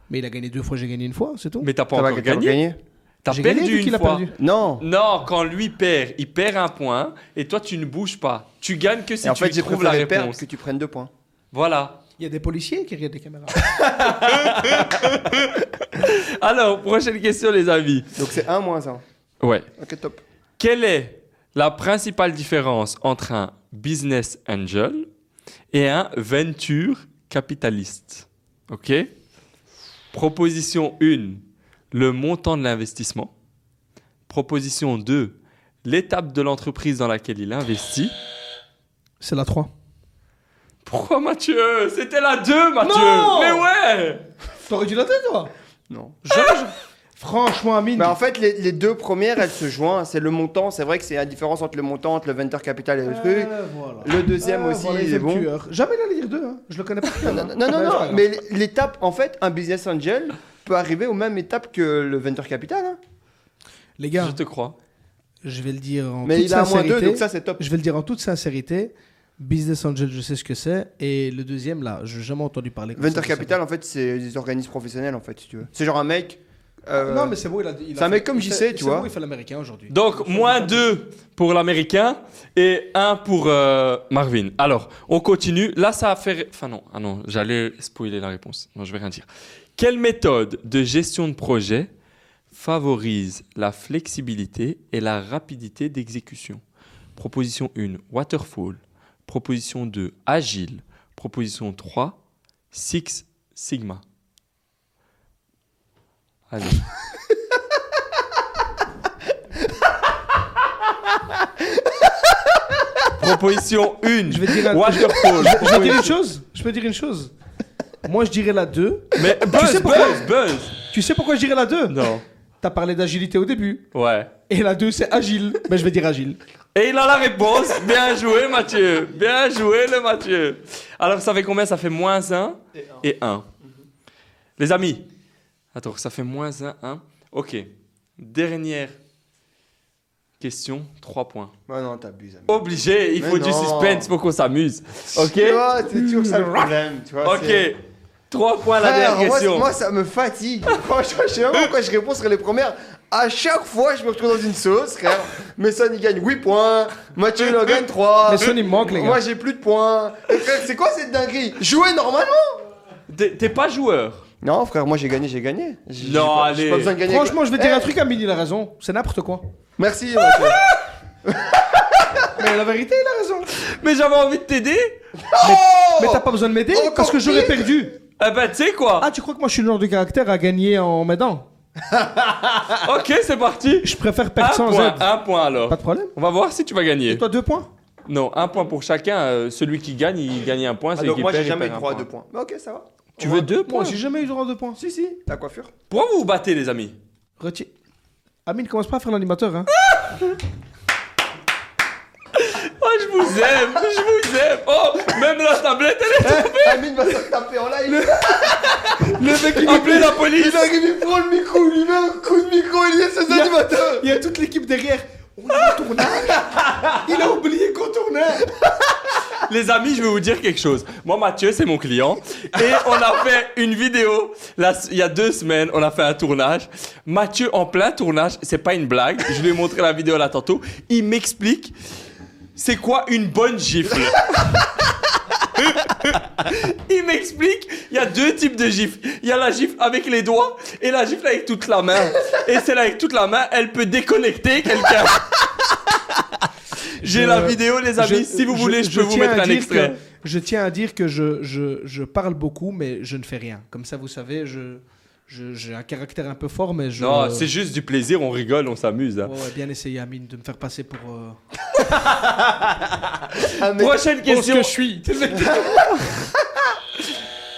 Mais il a gagné deux fois, j'ai gagné une fois, c'est tout. Mais t'as pas encore gagné. gagné? T'as J'ai gagné perdu vu une qu'il a fois. perdu. Non. Non, quand lui perd, il perd un point et toi tu ne bouges pas. Tu gagnes que si Et en tu fait, j'ai trouves la préféré perdre réponse. que tu prennes deux points. Voilà. Il y a des policiers qui regardent les caméras. Alors, prochaine question les amis. Donc c'est 1 moins 1. Ouais. Ok, top. Quelle est la principale différence entre un business angel et un venture capitaliste Ok Proposition 1, le montant de l'investissement. Proposition 2, l'étape de l'entreprise dans laquelle il investit. C'est la 3. Pourquoi Mathieu? C'était la 2 Mathieu Non Mais ouais T'aurais dû la tête, toi Non. Georges? Franchement, Amine. Mais en fait, les, les deux premières, elles se joignent. C'est le montant. C'est vrai que c'est la différence entre le montant, entre le venture capital et le truc. Euh, voilà. Le deuxième Ah, aussi, voilà, il est bon. tueur. Jamais il allait dire deux, hein. je le connais pas. Non, non, non, non, non, mais l'étape, en fait, un business angel peut arriver aux mêmes étapes que le venture capital. hein. Les gars, Je te crois. je vais le dire en Mais toute il a moins deux, donc ça, c'est top. Je vais le dire en toute sincérité. Business Angel, je sais ce que c'est. Et le deuxième, là, je n'ai jamais entendu parler. Venture capital, en fait, c'est des organismes professionnels, en fait, si tu veux. C'est genre un mec. Euh, Non, mais c'est bon, il a. il a c'est un fait- mec comme il JC, tu c'est vois. bon, il fait l'américain aujourd'hui. Donc, moins 2 pour l'américain et 1 pour euh, Marvin. Alors, on continue. Là, ça a fait. Enfin, non, ah non, j'allais spoiler la réponse. Non, je vais rien dire. Quelle méthode de gestion de projet favorise la flexibilité et la rapidité d'exécution? Proposition 1, Waterfall. Proposition 2, Agile. Proposition 3, Six Sigma. Allez. Proposition 1, Je vais dire un- Waterfall. Je vais dire une chose. Je peux dire une chose. Moi, je dirais la 2. Mais buzz, sais pourquoi buzz, buzz. Tu sais pourquoi je dirais la 2 Non. T'as parlé d'agilité au début. Ouais. Et la 2, c'est agile. Mais je vais dire agile. Et il a la réponse. Bien joué, Mathieu. Bien joué, le Mathieu. Alors, ça fait combien? Ça fait moins 1 et 1. Les amis, attends, ça fait moins 1, 1. Ok. Dernière question, 3 points. Ouais, non, t'abuses. Obligé, il Mais faut du non. suspense pour qu'on s'amuse. Ok Tu vois, c'est toujours ça le problème, tu vois. c'est- Ok. 3 points la Frère, dernière moi, question. moi, ça me fatigue. Franchement, je sais même pas pourquoi je réponds sur les premières. À chaque fois, je me retrouve dans une sauce, frère. Messon, il gagne 8 points. Mathieu, il en gagne 3. Mais Son, il manque, les gars. Moi, j'ai plus de points. Et frère, c'est quoi cette dinguerie? Jouer normalement T'es t'es pas joueur. Non, frère, moi, j'ai gagné, j'ai gagné. J'ai- j'ai Non, pas- j'ai allez. pas besoin de gagner. Franchement, je vais dire Eh, un truc, Amine, il a raison. C'est n'importe quoi. Merci. Mais la vérité, il a raison. Mais j'avais envie de t'aider. Mais t'as pas besoin de m'aider Encore parce que j'aurais pire. perdu. Eh ben, tu sais quoi? Ah, tu crois que moi je suis le genre de caractère à gagner en m'aidant? Ok, c'est parti. Je préfère Un perdre sans point, aide. un point alors. Pas de problème. On va voir si tu vas gagner. Et toi, deux points? Non, un point pour chacun. euh, celui qui gagne, il gagne un point. Ah, Celui donc, qui moi, j'ai perd, il jamais eu perd un droit à point. deux points. Mais ok, ça va. Tu veux deux Moi points j'ai jamais eu droit à deux points. Si, si, ta coiffure. Pourquoi vous vous battez, les amis Retiens. Amine, commence pas à faire l'animateur, hein. Oh, je vous aime, je vous aime. Oh, même la tablette, elle est Amine va se taper en live. Le mec, il Appelez la police. Il arrive, il prend le micro, il lui met un coup de micro, il y a ses a- animateurs. Il y a toute l'équipe derrière. On tournage? Il a oublié qu'on tournait. Les amis, je vais vous dire quelque chose. Moi, Mathieu, c'est mon client. Et on a fait une vidéo, il y a deux semaines, on a fait un tournage. Mathieu, en plein tournage, c'est pas une blague. Je lui ai montré la vidéo là tantôt. Il m'explique c'est quoi une bonne gifle? Il m'explique, il y a deux types de gifles. Il y a la gifle avec les doigts et la gifle avec toute la main. Et celle avec toute la main, elle peut déconnecter quelqu'un. J'ai la vidéo, les amis. si vous voulez, je, peux vous tiens mettre à un dire extrait. que- je tiens à dire que je, je, je parle beaucoup, mais je ne fais rien. Comme ça, vous savez, je- j'ai un caractère un peu fort, mais je. Non, c'est juste du plaisir, on rigole, on s'amuse. hein. Ouais, ouais, bien essayé, Amine, de me faire passer pour. euh, Ah, Prochaine question. je suis.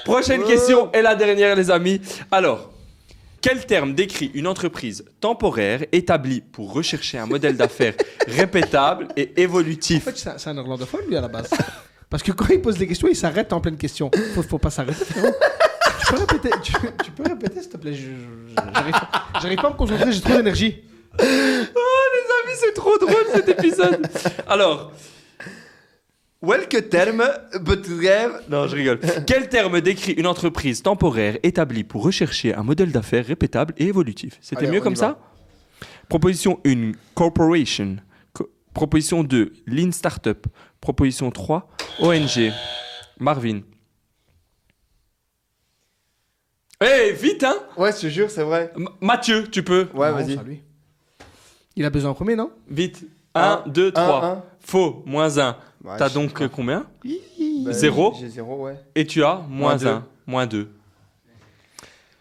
Prochaine question et la dernière, les amis. Alors, quel terme décrit une entreprise temporaire établie pour rechercher un modèle d'affaires répétable et En évolutif fait, c'est un, néerlandophone, lui, à la base. Parce que quand il pose des questions, il s'arrête en pleine question. Faut, faut pas s'arrêter. Tu peux répéter, tu, tu peux répéter s'il te plaît? J'arrive pas, à me concentrer, j'ai trop d'énergie. Oh, les amis, c'est trop drôle cet épisode. Alors, Welke terme bedrijf... non, je rigole. Quel terme décrit une entreprise temporaire établie pour rechercher un modèle d'affaires répétable et évolutif? C'était mieux comme ça? Proposition 1, corporation. Co- proposition 2, lean startup. Proposition 3, ONG. Marvin. Eh, vite, hein Ouais, je te jure, c'est vrai. M- Mathieu, tu peux. Ouais, Non, vas-y. ça, lui. Il a besoin en premier, non? Vite. Un, 1, 2, 3. un. Faux, moins 1. Ouais, T'as je- donc euh, combien? Bah, Zéro J'ai zéro, ouais. Et tu as moins deux. 1. Moins 2.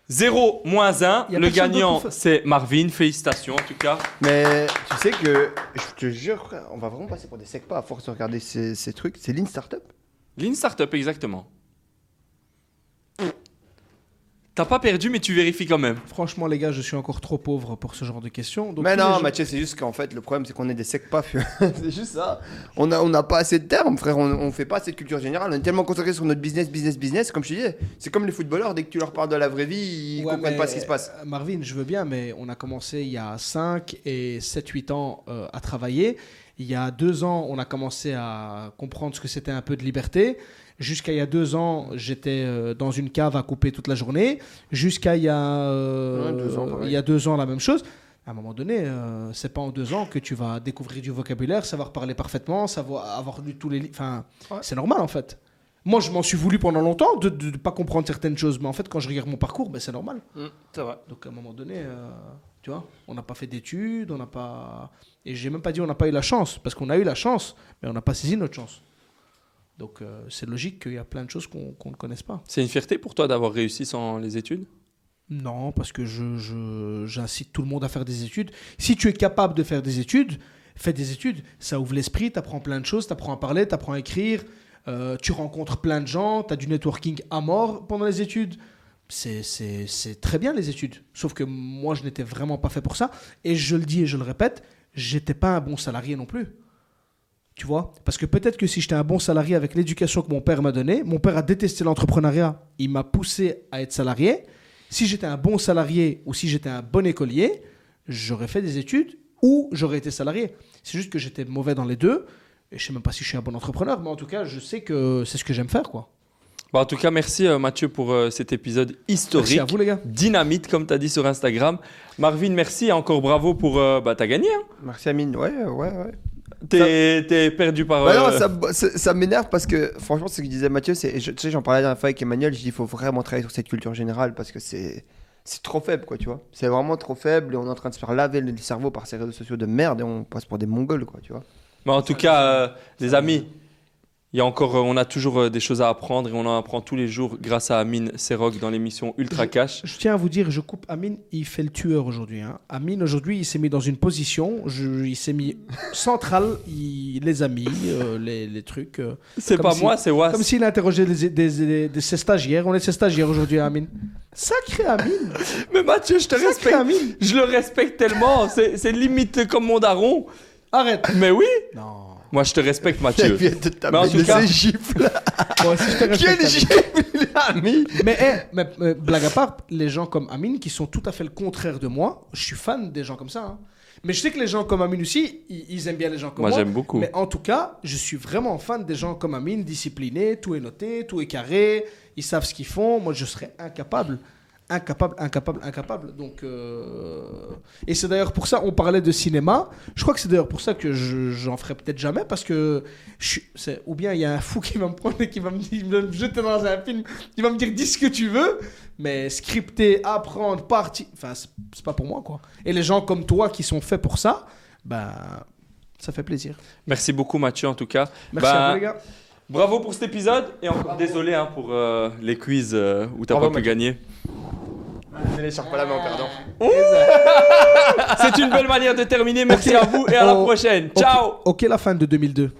0, moins 1. Y a Le personne gagnant, d'autre c'est Marvin. Félicitations, en tout cas. Mais tu sais que, je te jure, frère, on va vraiment passer pour des secpas à force de regarder ces, ces trucs. C'est Lean Startup? Lean Startup, exactement. T'as pas perdu, mais tu vérifies quand même. Franchement, les gars, je suis encore trop pauvre pour ce genre de questions. Donc Mais non, gens- Mathieu, c'est juste qu'en fait, le problème, c'est qu'on est des secpas. c'est juste ça. On n'a on n'a pas assez de termes, frère. On, on fait pas assez de culture générale. On est tellement concentré sur notre business, business, business. Comme je te disais, c'est comme les footballeurs. Dès que tu leur parles de la vraie vie, ils Ouais, comprennent pas ce qui se passe. Marvin, je veux bien, mais on a commencé il y a 5 et 7-8 ans euh, à travailler. Il y a deux ans, on a commencé à comprendre ce que c'était un peu de liberté. Jusqu'à il y a deux ans, j'étais euh, dans une cave à couper toute la journée. Jusqu'à il y a euh, Ouais, deux ans, pareil. il y a deux ans, la même chose. À un moment donné, euh, c'est pas en deux ans que tu vas découvrir du vocabulaire, savoir parler parfaitement, savoir avoir lu tous les livres. Enfin, Ouais. c'est normal en fait. Moi, je m'en suis voulu pendant longtemps de ne pas comprendre certaines choses, mais en fait, quand je regarde mon parcours, ben, c'est normal. c'est vrai. Donc à un moment donné, euh, tu vois, on n'a pas fait d'études, on n'a pas... Et j'ai même pas dit on n'a pas eu la chance, parce qu'on a eu la chance, mais on n'a pas saisi notre chance. Donc euh, c'est logique qu'il y a plein de choses qu'on ne connaisse pas. C'est une fierté pour toi d'avoir réussi sans les études? Non, parce que je, je- j'incite tout le monde à faire des études. Si tu es capable de faire des études, fais des études. Ça ouvre l'esprit, tu apprends plein de choses, tu apprends à parler, tu apprends à écrire, euh, tu rencontres plein de gens, tu as du networking à mort pendant les études. C'est très bien les études. Sauf que moi, je n'étais vraiment pas fait pour ça. Et je le dis et je le répète, j'étais pas un bon salarié non plus. Tu vois? Parce que peut-être que si j'étais un bon salarié avec l'éducation que mon père m'a donnée, mon père a détesté l'entrepreneuriat, il m'a poussé à être salarié. Si j'étais un bon salarié ou si j'étais un bon écolier, j'aurais fait des études ou j'aurais été salarié. C'est juste que j'étais mauvais dans les deux. Et je sais même pas si je suis un bon entrepreneur, mais en tout cas, je sais que c'est ce que j'aime faire, quoi. Bah, En tout cas, merci euh, Mathieu pour euh, cet épisode historique. Merci à vous, les gars. Dynamite, comme tu as dit sur Instagram. Marvin, merci et encore bravo pour. euh, bah, t'as gagné. Hein Merci Amine. Ouais, ouais, ouais. T'es, perdu par. Bah non, euh, ça, ça, ça m'énerve parce que franchement, ce que disait Mathieu, c'est, je- tu sais, j'en parlais la dernière fois avec Emmanuel, je dis il faut vraiment travailler sur cette culture générale parce que c'est, c'est trop faible, quoi, tu vois. C'est vraiment trop faible et on est en train de se faire laver le cerveau par ces réseaux sociaux de merde et on passe pour des mongols, quoi, tu vois. Mais en tout cas, euh, les amis, il y a encore, euh, on a toujours euh, des choses à apprendre et on en apprend tous les jours grâce à Amine Serok dans l'émission Ultra Cash. Je tiens à vous dire, je coupe Amine, il fait le tueur aujourd'hui. hein. Amine, aujourd'hui, il s'est mis dans une position, je- il s'est mis central, il les a mis, euh, les, les trucs. euh, C'est pas si- moi, c'est Was. comme s'il interrogeait des, des, des- des- ses stagiaires. On est ses stagiaires aujourd'hui, Amine. Sacré Amine Mais Mathieu, je te Sacré respecte. Amine Je le respecte tellement. C'est limite comme mon daron. Arrête Mais oui. Non. Moi, je te respecte, Il Mathieu. vient de Mais en taper tout cas- des gifles. Moi aussi, je te respecte, Quel Amine. gifle il a mis Mais, eh, mais, mais, blague à part, les gens comme Amine qui sont tout à fait le contraire de moi, je suis fan des gens comme ça. hein. Mais je sais que les gens comme Amine aussi, ils, ils aiment bien les gens comme Moi, moi. j'aime beaucoup. Mais en tout cas, je suis vraiment fan des gens comme Amine, disciplinés, tout est noté, tout est carré, ils savent ce qu'ils font. Moi, je serais incapable. Incapable, incapable, incapable. Donc, euh, Et c'est d'ailleurs pour ça, on parlait de cinéma. Je crois que c'est d'ailleurs pour ça que je, j'en ferai peut-être jamais parce que. Je Ou bien il y a un fou qui va me prendre et qui va me, dire- me jeter dans un film, qui va me dire dis ce que tu veux, mais scripter, apprendre, partir. Enfin, c'est pas pour moi quoi. Et les gens comme toi qui sont faits pour ça, ben. Ça fait plaisir. Merci beaucoup, Mathieu, en tout cas. Merci Bah, à vous les gars. Bravo pour cet épisode. Et encore désolé hein, pour euh, les quiz euh, où t'as pas pu gagner. Ne les pas la main en perdant. C'est une belle manière de terminer. Merci à vous et à la Oh. prochaine. Ciao. Ok, la fin de 2002.